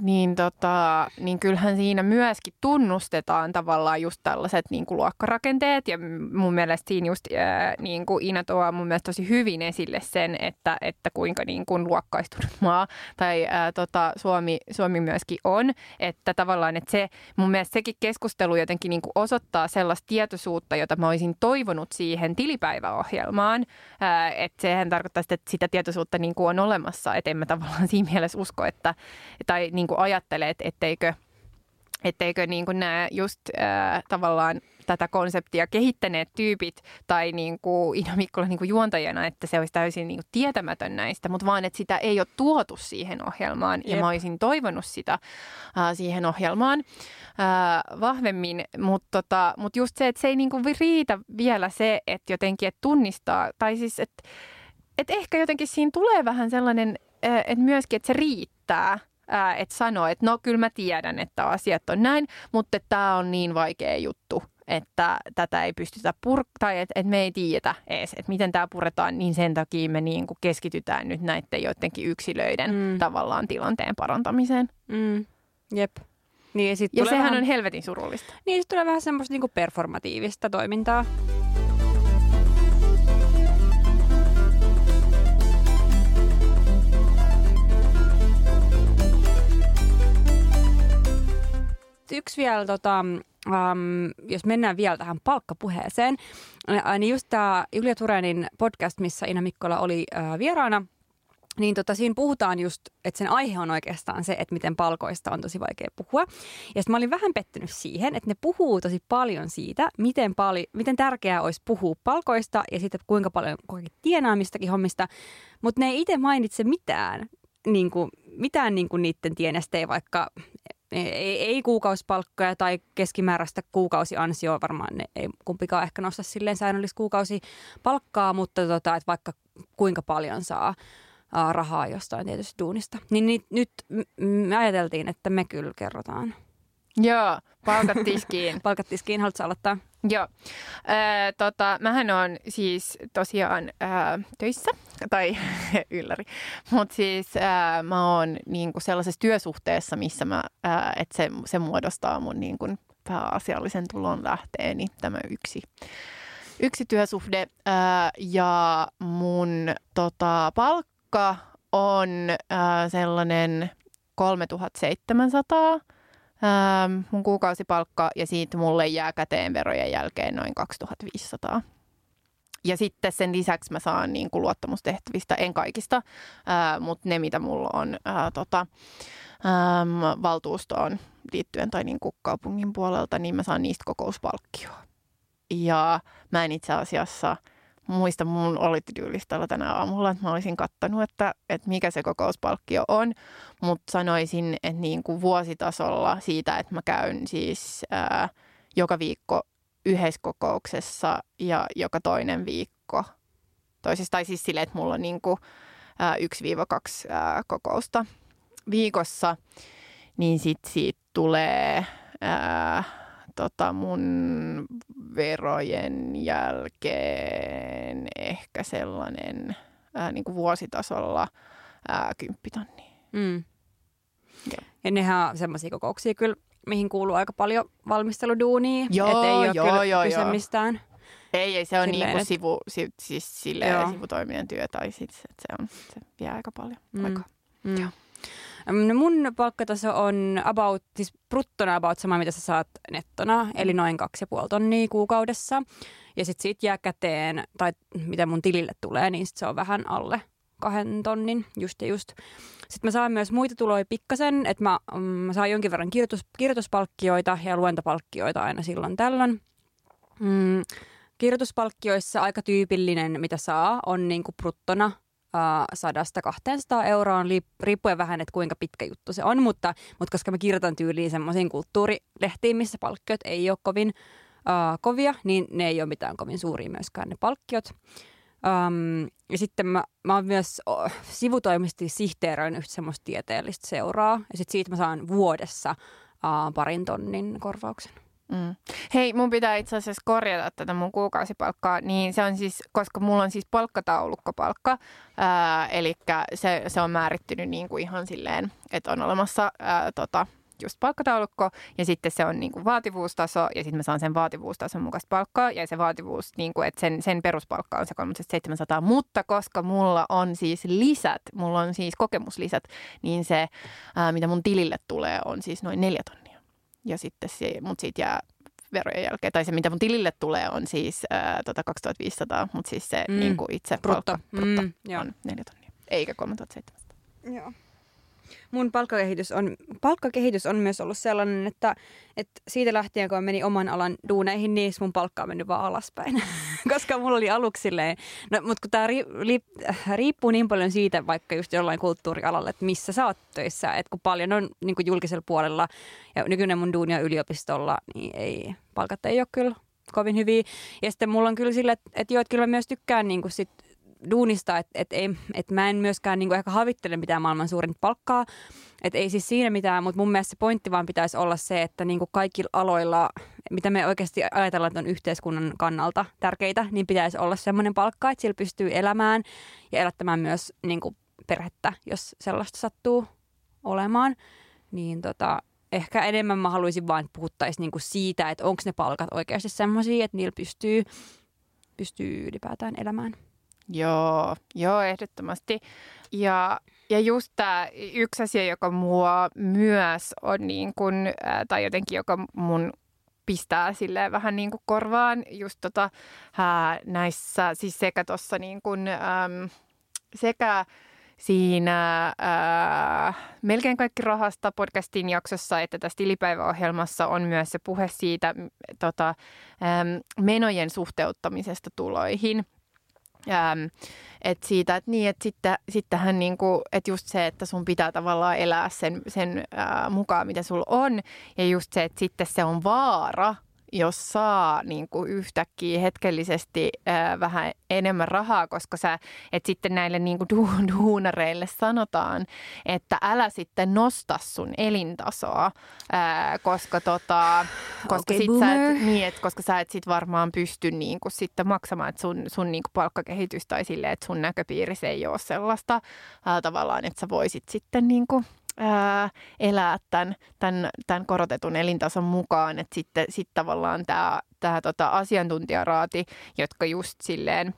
niin, tota, niin kyllähän siinä myöskin tunnustetaan tavallaan just tällaiset niin kuin luokkarakenteet ja mun mielestä siinä just ää, niin kuin Ina tuo mun mielestä tosi hyvin esille sen, että, että kuinka niin kuin luokkaistunut maa tai ää, tota, Suomi, Suomi myöskin on, että tavallaan että se mun mielestä sekin keskustelu jotenkin niin kuin osoittaa sellaista tietoisuutta, jota mä olisin toivonut siihen tilipäiväohjelmaan, ää, että sehän tarkoittaa sitä, että sitä tietoisuutta niin kuin on olemassa, että en mä tavallaan siinä mielessä usko, että, tai niin kuin ajattele, että etteikö, etteikö niin kuin nämä just ää, tavallaan tätä konseptia kehittäneet tyypit tai niin kuin Ina Mikkola niin kuin juontajana, että se olisi täysin niin kuin tietämätön näistä, mutta vaan, että sitä ei ole tuotu siihen ohjelmaan. Ja Jep. mä olisin toivonut sitä ää, siihen ohjelmaan ää, vahvemmin, mutta tota, mut just se, että se ei niin kuin riitä vielä se, että jotenkin että tunnistaa, tai siis, että että ehkä jotenkin siinä tulee vähän sellainen, että myöskin, että se riittää, ää, että sanoo, että no kyllä mä tiedän, että asiat on näin, mutta tämä on niin vaikea juttu, että tätä ei pystytä pur- tai että et me ei tiedetä edes, että miten tämä puretaan, niin sen takia me niin kuin keskitytään nyt näiden joidenkin yksilöiden Mm. tavallaan tilanteen parantamiseen. Mm. Jep. Niin, ja sit Ja sehän vähän, on helvetin surullista. niin, sit tulee vähän semmoista niinku performatiivista toimintaa. Yksi vielä, tota, um, jos mennään vielä tähän palkkapuheeseen, ää, niin just tämä Julia Turenin podcast, missä Ina Mikkola oli ää, vieraana, niin tota, siinä puhutaan just, että sen aihe on oikeastaan se, että miten palkoista on tosi vaikea puhua. Ja sitten mä olin vähän pettynyt siihen, että ne puhuu tosi paljon siitä, miten, pali, miten tärkeää olisi puhua palkoista ja siitä, kuinka paljon kuitenkin tienaa mistäkin hommista. Mutta ne ei itse mainitse mitään, niin kuin, mitään niin kuin niiden tienestä, ei vaikka ei, ei kuukausipalkkoja tai keskimääräistä kuukausiansioa, varmaan ne ei kumpikaan ehkä nosta silleen säännölliskuukausipalkkaa, mutta tota, että vaikka kuinka paljon saa rahaa jostain tietystä duunista. Niin, niin nyt me ajateltiin, että me kyllä kerrotaan. Joo, palkat tiskiin. [LAUGHS] Palkat tiskiin, haluatko aloittaa? Joo. Äh, tota, mähän on siis tosiaan äh, töissä, tai [LAUGHS] ylläri, mutta siis äh, mä oon niinku sellaisessa työsuhteessa, missä mä, äh, että se, se muodostaa mun niinku pääasiallisen tulon lähteeni, tämä yksi, yksi työsuhde. Äh, ja mun tota, palkka on äh, sellainen 3700 ähm, mun kuukausipalkka ja siitä mulle jää käteen verojen jälkeen noin 2500. Ja sitten sen lisäksi mä saan niin kuin luottamustehtävistä, en kaikista, ää, mutta ne mitä mulla on ää, tota, äm, valtuustoon liittyen tai niin kuin kaupungin puolelta, niin mä saan niistä kokouspalkkioa. Ja mä en itse asiassa – muista mun oli tyylistalla tänä aamulla, että mä olisin kattanut, että, että mikä se kokouspalkkio on, mutta sanoisin, että niin kuin vuositasolla siitä, että mä käyn siis ää, joka viikko yhdessä kokouksessa ja joka toinen viikko toisessa, tai siis silleen, että mulla on niin kuin, ää, 1-2 ää, kokousta viikossa, niin sitten siitä tulee ää, tota mun verojen jälkeen ehkä sellainen ää, niin kuin vuositasolla ää, kymppitonni. Mm. Ja nehän on semmoisia kokouksia kyllä, mihin kuuluu aika paljon valmisteluduunia. Joo, et ei ole joo, kyllä joo, kyse joo. mistään. Ei, ei se on Silleen, niin kuin et- sivu, si, siis silleen Joo. sivutoiminen työ tai sit, se, on, se vie aika paljon Mm. aikaa. Mm. Joo. No mun palkkataso on about, siis bruttona about sama, mitä sä saat nettona, eli noin kaksi ja puoli tonnia kuukaudessa. Ja sitten siitä jää käteen, tai mitä mun tilille tulee, niin sit se on vähän alle kahden tonnin, just ja just. Sitten mä saan myös muita tuloja pikkasen, että mä, mm, mä saan jonkin verran kirjoitus, kirjoituspalkkioita ja luentopalkkioita aina silloin tällöin. Mm, kirjoituspalkkioissa aika tyypillinen, mitä saa, on niinku bruttona sadasta 200 euroon, riippuen vähän, että kuinka pitkä juttu se on, mutta, mutta koska mä kirjoitan tyyliin semmoisiin kulttuurilehtiin, missä palkkiot ei ole kovin uh, kovia, niin ne ei ole mitään kovin suuria myöskään ne palkkiot. Um, ja sitten mä, mä oon myös oh, sivutoimisesti sihteeroin yhtä semmoista tieteellistä seuraa, ja sitten siitä mä saan vuodessa uh, parin tonnin korvauksen. Mm. Hei, mun pitää itse asiassa korjata tätä mun kuukausipalkkaa, niin se on siis, koska mulla on siis palkkataulukkopalkka, eli se, se on määrittynyt niin kuin ihan silleen, että on olemassa ää, tota, just palkkataulukko ja sitten se on niin kuin vaativuustaso ja sitten mä saan sen vaativuustason mukaista palkkaa ja se vaativuus, niin kuin, että sen, sen peruspalkka on se 3700, mutta koska mulla on siis lisät, mulla on siis kokemuslisät, niin se, ää, mitä mun tilille tulee, on siis noin neljä tonnia. Ja sitten se, mut siitä jää verojen jälkeen, tai se mitä mun tilille tulee on siis ää, tota 2500, mutta siis se Mm. niin kuin itse Brutto. palkka brutto Mm, joo. on neljä tonnia, eikä 3700. Joo. Mun palkkakehitys on, palkkakehitys on myös ollut sellainen, että, että siitä lähtien kun mä menin oman alan duuneihin, niin mun palkka on mennyt vaan alaspäin. [LAUGHS] Koska mulla oli aluksi silleen, no, mutta kun tämä ri, li, riippuu niin paljon siitä vaikka just jollain kulttuurialalla, että missä sä oot töissä. Että kun paljon on niin kuin julkisella puolella ja nykyinen mun duunia yliopistolla, niin ei, palkat ei ole kyllä kovin hyviä. Ja sitten mulla on kyllä sille, että, että joo, että kyllä mä myös tykkään niin kuin sit duunista, että et, ei- et mä en myöskään niinku ehkä havittele mitään maailman suurinta palkkaa. Että ei siis siinä mitään, mutta mun mielestä se pointti vaan pitäisi olla se, että niinku kaikilla aloilla, mitä me oikeasti ajatellaan, että on yhteiskunnan kannalta tärkeitä, niin pitäisi olla semmoinen palkka, että sillä pystyy elämään ja elättämään myös niinku perhettä, jos sellaista sattuu olemaan. Niin tota, ehkä enemmän mä haluaisin että puhuttaisiin niinku siitä, että onko ne palkat oikeasti semmoisia, että niillä pystyy, pystyy ylipäätään elämään. Joo, joo, ehdottomasti. Ja, ja just tämä yksi asia, joka mua myös on niin kuin, ää, tai jotenkin joka mun pistää silleen vähän niin kuin korvaan just tota, ää, näissä, siis sekä tuossa niin kuin, sekä siinä ää, melkein kaikki rahasta podcastin jaksossa, että tässä tilipäiväohjelmassa on myös se puhe siitä tota, äm, menojen suhteuttamisesta tuloihin. Ähm, et siitä, että niin, että sitten, sittenhän niinku, että just se, että sun pitää tavallaan elää sen, sen ää, mukaan, mitä sulla on. Ja just se, että sitten se on vaara, jos saa niin kuin yhtäkkiä hetkellisesti ää, vähän enemmän rahaa, koska sä, et sitten näille niin kuin du- duunareille sanotaan, että älä sitten nosta sun elintasoa, ää, koska, tota, koska, Okay, sit sä et, niin, et, koska sä et sit varmaan pysty niin kuin sitten maksamaan että sun, sun niin kuin palkkakehitys tai silleen, että sun näköpiirissä ei ole sellaista ää, tavallaan, että sä voisit sitten niin kuin, ää, elää tämän, tämän, tämän korotetun elintason mukaan, että sitten sit tavallaan tämä, tämä tota asiantuntijaraati, jotka just silleen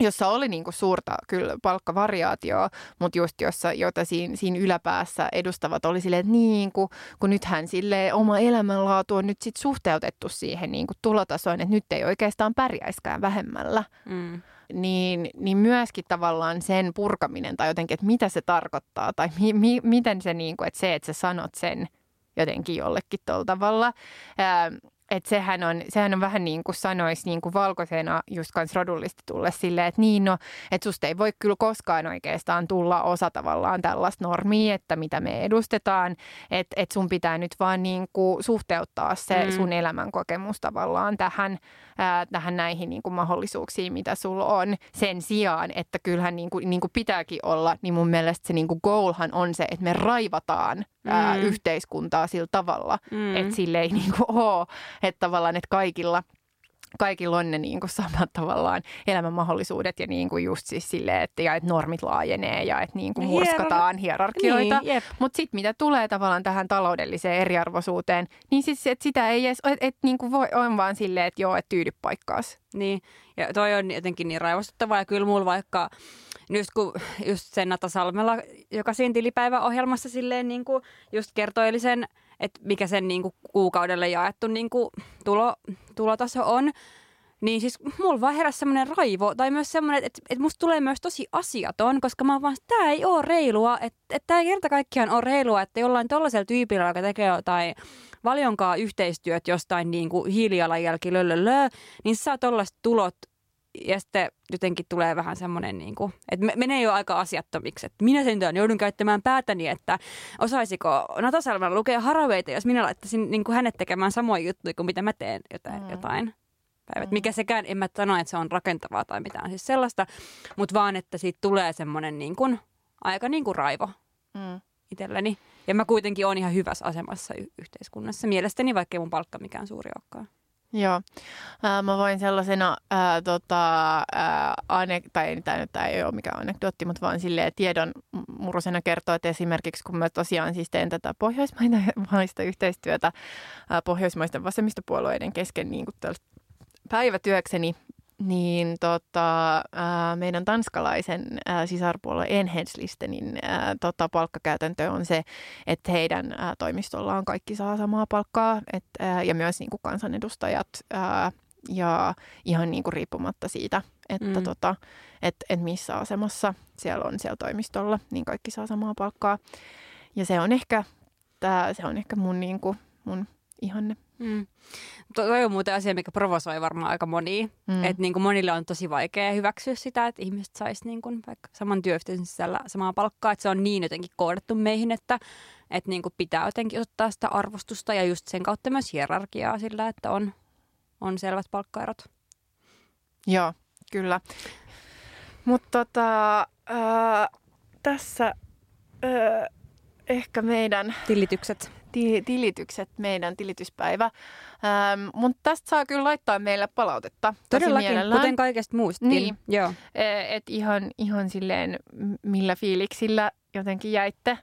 jossa oli niinku suurta kyllä palkkavariaatioa, mutta just jossa, jota siinä, siinä yläpäässä edustavat oli silleen, että niin, kun, kun nythän sille oma elämänlaatu on nyt sit suhteutettu siihen niinku tulotasoon, että nyt ei oikeastaan pärjäiskään vähemmällä Mm. Niin, niin myöskin tavallaan sen purkaminen tai jotenkin, että mitä se tarkoittaa tai mi, mi, miten se, niin kuin, että se, että sä sanot sen jotenkin jollekin tuolla tavalla. Ää, että sehän on, sehän on vähän niin kuin sanoisi niin kuin valkoisena just kans rodullisesti tulle silleen, että niin no, että susta ei voi kyllä koskaan oikeastaan tulla osa tavallaan tällaista normia, että mitä me edustetaan, että et sun pitää nyt vaan niin kuin suhteuttaa se Mm. sun elämän kokemus tavallaan tähän, ää, tähän näihin niin kuin mahdollisuuksiin, mitä sulla on sen sijaan, että kyllähän niin kuin, niin kuin pitääkin olla, niin mun mielestä se niin kuin goalhan on se, että me raivataan ää, Mm. yhteiskuntaa sillä tavalla, Mm. että sille ei [LAUGHS] niin kuin ole, että tavallaan, että kaikilla kaikilla on ne niin kuin samat tavallaan elämän mahdollisuudet ja niin kuin just siis silleen, että, ja että normit laajenee ja että niin kuin Hierar- murskataan hierarkioita. Niin. Mutta sitten mitä tulee tavallaan tähän taloudelliseen eriarvoisuuteen, niin siis että sitä ei edes, että et, niin kuin voi, on vaan silleen, että joo, että tyydy paikkaas. Niin, ja toi on jotenkin niin raivostuttavaa. Ja kyllä mulla vaikka, just kun just sen Nata Salmela, joka siinä tilipäiväohjelmassa silleen niin kuin just kertoili sen, että mikä sen niin kuin kuukaudelle jaettu niin kuin tulo, tulotaso on, niin siis mulla vaan heräsi semmoinen raivo, tai myös semmoinen, että, että musta tulee myös tosi asiaton, koska mä oon vaan, tämä ei ole reilua, että, että tämä ei kerta kaikkiaan ole reilua, että jollain tollaisella tyypillä, joka tekee jotain valionkaa yhteistyöt jostain niin kuin hiilijalanjälki löllölö, niin sä saa tollaiset tulot ja sitten jotenkin tulee vähän semmoinen, niin kuin, että me- menee jo aika asiattomiksi, että minä sentään joudun käyttämään päätäni, että osaisiko Nata Salmela lukea haraveita, jos minä laittaisin niin kuin hänet tekemään samoja juttuja kuin mitä mä teen jotain, Mm. jotain päivät. Mikä sekään, en mä sano, että se on rakentavaa tai mitään siis sellaista, mutta vaan, että siitä tulee semmoinen niin kuin, aika niin kuin raivo Mm. itselleni. Ja mä kuitenkin on ihan hyvässä asemassa y- yhteiskunnassa. Mielestäni, vaikka mun palkka mikään suuri olekaan. Joo. Ää, mä voin sellaisena, ää, tota, ää, anek- tai ei, tämä, tämä ei ole mikään anekdootti, mutta vaan silleen tiedon murusena kertoa, että esimerkiksi kun mä tosiaan siis teen tätä pohjoismaista [LAUGHS] yhteistyötä ää, pohjoismaisten vasemmistopuolueiden kesken niin kuin päivätyökseni, niin tota, ää, meidän tanskalaisen ää, sisarpuolue Enhenslistenin ää, tota, palkkakäytäntö on se, että heidän ää, toimistollaan kaikki saa samaa palkkaa et, ää, ja myös niin kuin kansanedustajat ää, ja ihan niin kuin riippumatta siitä, että mm. tota, et, et missä asemassa siellä on siellä toimistolla, niin kaikki saa samaa palkkaa. Ja se on ehkä, tää, se on ehkä mun, niin kuin, mun ihanne. Mm. Toi on muuten asia, mikä provosoi varmaan aika monia. Mm. Että niin monille on tosi vaikea hyväksyä sitä, että ihmiset sais niin kuin vaikka saman työyhteisön sisällä samaa palkkaa. Että se on niin jotenkin koodattu meihin, että, että niin kuin pitää jotenkin ottaa sitä arvostusta ja just sen kautta myös hierarkiaa sillä, että on, on selvät palkkaerot. Joo, kyllä. Mutta tota, ää, tässä ää, ehkä meidän Tilitykset. Ti- tilitykset, meidän tilityspäivä. Ähm, Mutta tästä saa kyllä laittaa meille palautetta. Todellakin, mielellään. kuten kaikesta muustakin. Niin. Joo. Eh, Et ihan, ihan silleen, millä fiiliksillä jotenkin jäitte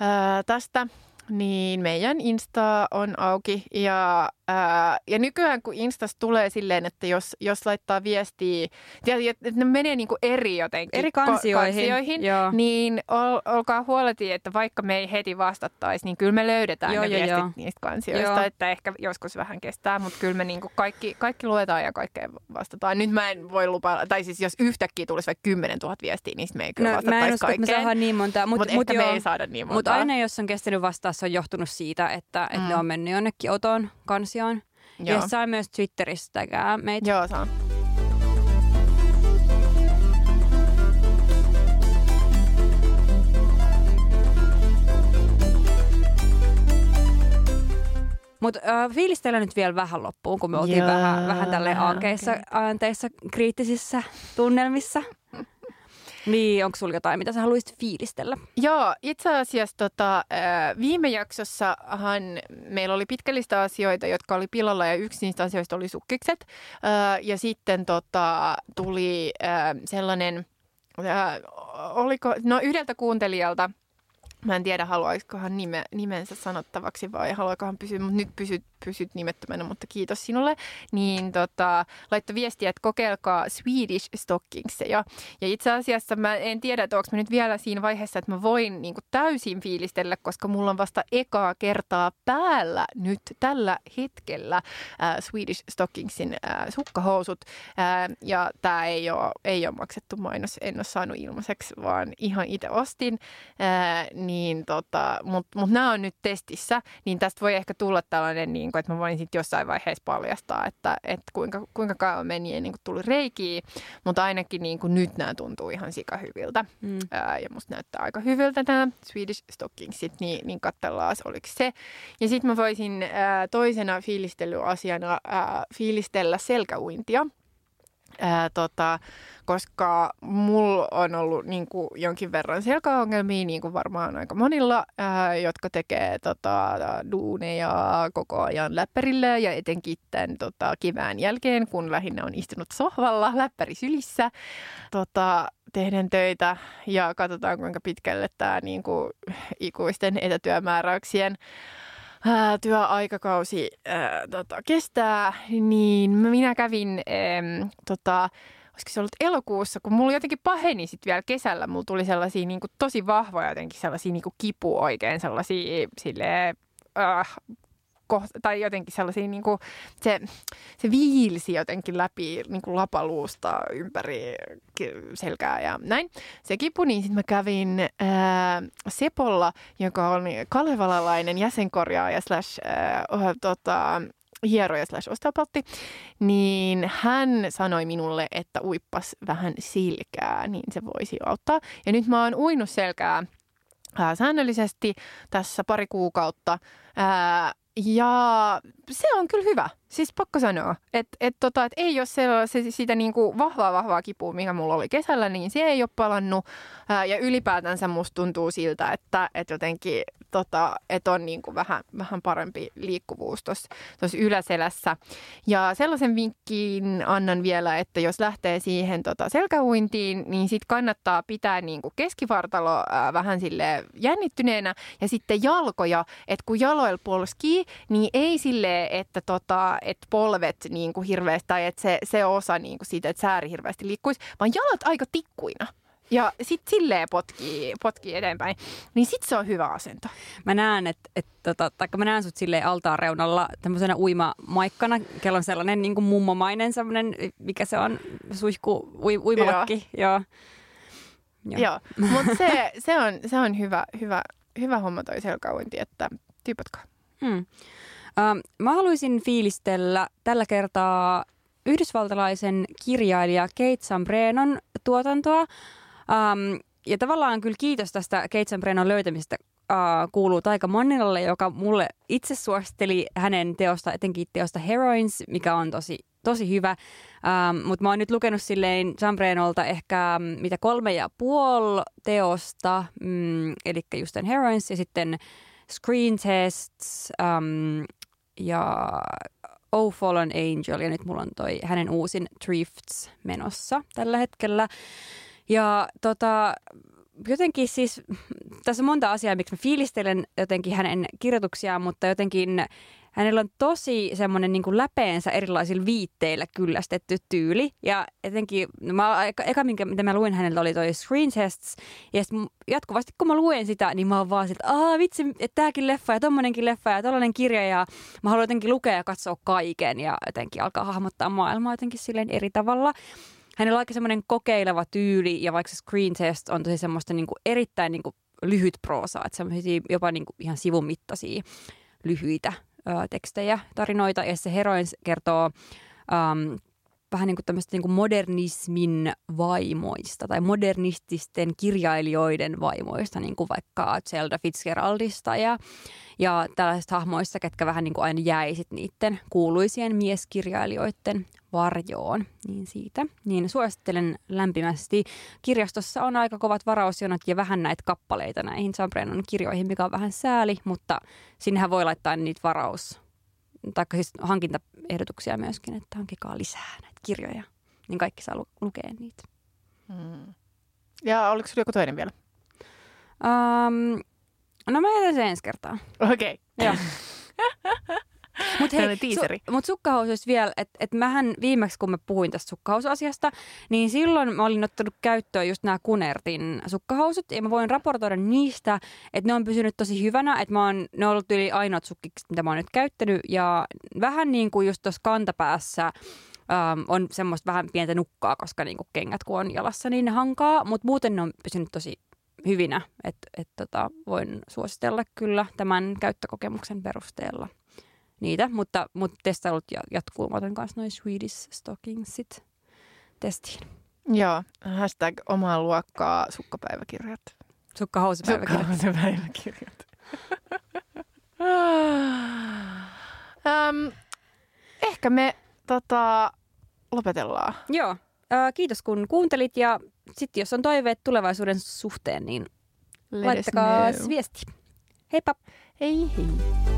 ää, tästä. Niin meidän Insta on auki ja, ää, ja nykyään kun Instasta tulee silleen, että jos, jos laittaa viestiä, että ne menee niinku eri jotenkin Eri kansioihin. kansioihin Joo. niin ol, olkaa huoleti, että vaikka me ei heti vastattaisi, niin kyllä me löydetään Joo, ne joo, viestit joo. niistä kansioista, Joo. että ehkä joskus vähän kestää, mutta kyllä me niinku kaikki, kaikki luetaan ja kaikkeen vastataan. Nyt mä en voi lupaa, tai siis jos yhtäkkiä tulisi vaikka 10 000 viestiä, niin me ei kyllä No, mä en vastattaisi usko, että me kaikkeen. saadaan niin montaa, Mutta mut mut me ei saada niin monta. Mutta aina jos on kestänyt vastaa, se on johtunut siitä, että, että Mm. ne on mennyt jonnekin otoon kansioon. Joo. Ja saa myös Twitterissä tägää meitä. Joo, saa. Mutta äh, fiilistellä nyt vielä vähän loppuun, kun me oltiin Joo, vähän, vähän tälle okei. aanteissa, kriittisissä tunnelmissa. Niin, onko sulla jotain, mitä sä haluaisit fiilistellä? Joo, itse asiassa tota, viime jaksossahan meillä oli pitkällistä asioita, jotka oli pilalla ja yksi niistä asioista oli sukkikset. Ja sitten tota, tuli sellainen, oliko, no yhdeltä kuuntelijalta, Mä en tiedä, haluaisikohan nime, nimensä sanottavaksi vai haluaikohan pysyä, mutta nyt pysyt, pysyt nimettömänä, mutta kiitos sinulle. Niin tota, laittoi viestiä, että kokeilkaa Swedish stockingseja. Ja itse asiassa mä en tiedä, että onko mä nyt vielä siinä vaiheessa, että mä voin niin kuin täysin fiilistellä, koska mulla on vasta ekaa kertaa päällä nyt tällä hetkellä äh, Swedish stockingsin äh, sukkahousut. Äh, ja tämä ei ole, ei ole maksettu mainos, en ole saanut ilmaiseksi, vaan ihan itse ostin. Äh, niin tota, mutta mut nämä on nyt testissä, niin tästä voi ehkä tulla tällainen, niin kuin, että mä voin sitten jossain vaiheessa paljastaa, että, että kuinka, kuinka kauan meni ennen kuin tuli reikiä, mutta ainakin niin kuin nyt nämä tuntuu ihan sikahyviltä. Mm. Ää, ja musta näyttää aika hyviltä nämä Swedish Stockingsit, niin, niin katsellaan, oliko se. Ja sitten mä voisin ää, toisena fiilistelyasiana ää, fiilistellä selkäuintia. Ää, tota, koska mulla on ollut niin kuin, jonkin verran selkäongelmia, niin kuin varmaan aika monilla, ää, jotka tekee tota, duuneja koko ajan läppärillä ja etenkin tämän tota, kevään jälkeen, kun lähinnä on istunut sohvalla läppäri sylissä tota, tehden töitä ja katsotaan kuinka pitkälle tämä niin kuin, ikuisten etätyömääräyksien ää, työaikakausi ää, tota, kestää, niin minä kävin äm, tota, olisiko se ollut elokuussa, kun mulla jotenkin paheni sitten vielä kesällä. Mulla tuli sellaisia niin kuin, tosi vahvoja jotenkin sellaisia niin kuin kipu oikein, sellaisia silleen, äh, kohta, tai jotenkin sellaisia, niin kuin, se, se viilsi jotenkin läpi niin kuin lapaluusta ympäri selkää ja näin. Se kipu, niin sitten mä kävin ää, Sepolla, joka on kalevalalainen jäsenkorjaaja slash ää, tota, hieroja slash osteopatti, niin hän sanoi minulle, että uippas vähän silkää, niin se voisi auttaa. Ja nyt mä oon uinut selkää ää, säännöllisesti tässä pari kuukautta. Ää, ja se on kyllä hyvä. Siis pakko sanoa, että et tota, et ei ole se, sitä niinku vahvaa vahvaa kipua, mikä mulla oli kesällä, niin se ei ole palannut. Ää, ja ylipäätänsä musta tuntuu siltä, että et jotenkin tota, et on niinku vähän, vähän parempi liikkuvuus tuossa yläselässä. Ja sellaisen vinkkiin annan vielä, että jos lähtee siihen tota selkäuintiin, niin sit kannattaa pitää niinku keskivartalo ää, vähän sille jännittyneenä ja sitten jalkoja, että kun jaloilla polskii, niin ei silleen, että tota, et polvet niin kuin hirveästi tai että se, se osa niin kuin siitä, että sääri hirveästi liikkuisi, vaan jalat aika tikkuina. Ja sitten silleen potkii, potkii eteenpäin. Niin sitten se on hyvä asento. Mä näen, että et, tota, taikka mä näen sut silleen altaan reunalla tämmöisenä uimamaikkana, kello on sellainen niin kuin mummomainen semmoinen, mikä se on, suihku, ui, uimalakki. Joo. Joo. Joo. Mutta se, se, on, se on hyvä, hyvä, hyvä homma toi selkäuinti, että tyypatkaa. Hmm. Mä haluaisin fiilistellä tällä kertaa yhdysvaltalaisen kirjailija Kate Sambrenon tuotantoa. Um, ja tavallaan kyllä kiitos tästä Kate Sambrenon löytämisestä uh, kuuluu Taika Mannilalle, joka mulle itse suositteli hänen teosta, etenkin teosta Heroines, mikä on tosi, tosi hyvä. Um, Mutta mä oon nyt lukenut silleen Sambrenolta ehkä mm, mitä kolme ja puoli teosta, mm, eli just Heroines ja sitten Screen Tests um, ja Oh Fallen Angel ja nyt mulla on toi hänen uusin Drifts menossa tällä hetkellä. Ja tota, jotenkin siis, tässä on monta asiaa, miksi mä fiilistelen jotenkin hänen kirjoituksiaan, mutta jotenkin hänellä on tosi semmoinen niin kuin läpeensä erilaisilla viitteillä kyllästetty tyyli. Ja etenkin, no mä, eka, eka minkä, mitä mä luin häneltä oli toi Screen Tests. Ja sit jatkuvasti kun mä luen sitä, niin mä oon vaan siltä, aah vitsi, että tääkin leffa ja tommonenkin leffa ja tollanen kirja. Ja mä haluan jotenkin lukea ja katsoa kaiken ja jotenkin alkaa hahmottaa maailmaa jotenkin silleen eri tavalla. Hänellä on aika semmoinen kokeileva tyyli ja vaikka se Screen Test on tosi semmoista niin kuin erittäin niin kuin lyhyt proosa, että semmoisia jopa niin kuin ihan sivun mittaisia lyhyitä tekstejä, tarinoita. Ja se Heroines kertoo um, vähän niin kuin tämmöistä niin kuin modernismin vaimoista tai modernististen kirjailijoiden vaimoista, niin kuin vaikka Zelda Fitzgeraldista ja, ja tällaisista hahmoista, ketkä vähän niin kuin aina jäi sit niiden kuuluisien mieskirjailijoiden varjoon. Niin siitä. Niin suosittelen lämpimästi. Kirjastossa on aika kovat varausjonot ja vähän näitä kappaleita näihin Sabrenon kirjoihin, mikä on vähän sääli, mutta sinnehän voi laittaa niitä varaus tai siis hankintaehdotuksia myöskin, että hankikaa lisää näitä kirjoja, niin kaikki saa lu- lukea niitä. Mm. Ja oliko sinulla joku toinen vielä? Um, no mä jätän sen ensi kertaa. Okei. Okay. Joo. [LAUGHS] Mutta tiiseri. Su, mut sukkahousuissa vielä, että et mähän viimeksi kun mä puhuin tästä sukkahousuasiasta, niin silloin mä olin ottanut käyttöön just nämä Kunertin sukkahousut ja mä voin raportoida niistä, että ne on pysynyt tosi hyvänä, että mä oon, ne on ollut yli ainoat sukkikset, mitä mä oon nyt käyttänyt ja vähän niin kuin just tuossa kantapäässä Um, on semmoista vähän pientä nukkaa, koska niinku kengät kun on jalassa, niin ne hankaa, mutta muuten ne on pysynyt tosi hyvinä, että et tota, voin suositella kyllä tämän käyttökokemuksen perusteella niitä, mutta, mutta testailut jatkuu. Mä otan kanssa noin Swedish Stockingsit testiin. Joo, hashtag omaa luokkaa sukkapäiväkirjat. Sukkahousupäiväkirjat. Sukkahousupäiväkirjat. um, [LAUGHS] ehkä me tota, lopetellaan. Joo, äh, kiitos kun kuuntelit ja sitten jos on toiveet tulevaisuuden suhteen, niin Let laittakaa viesti. Heippa! Hei hei.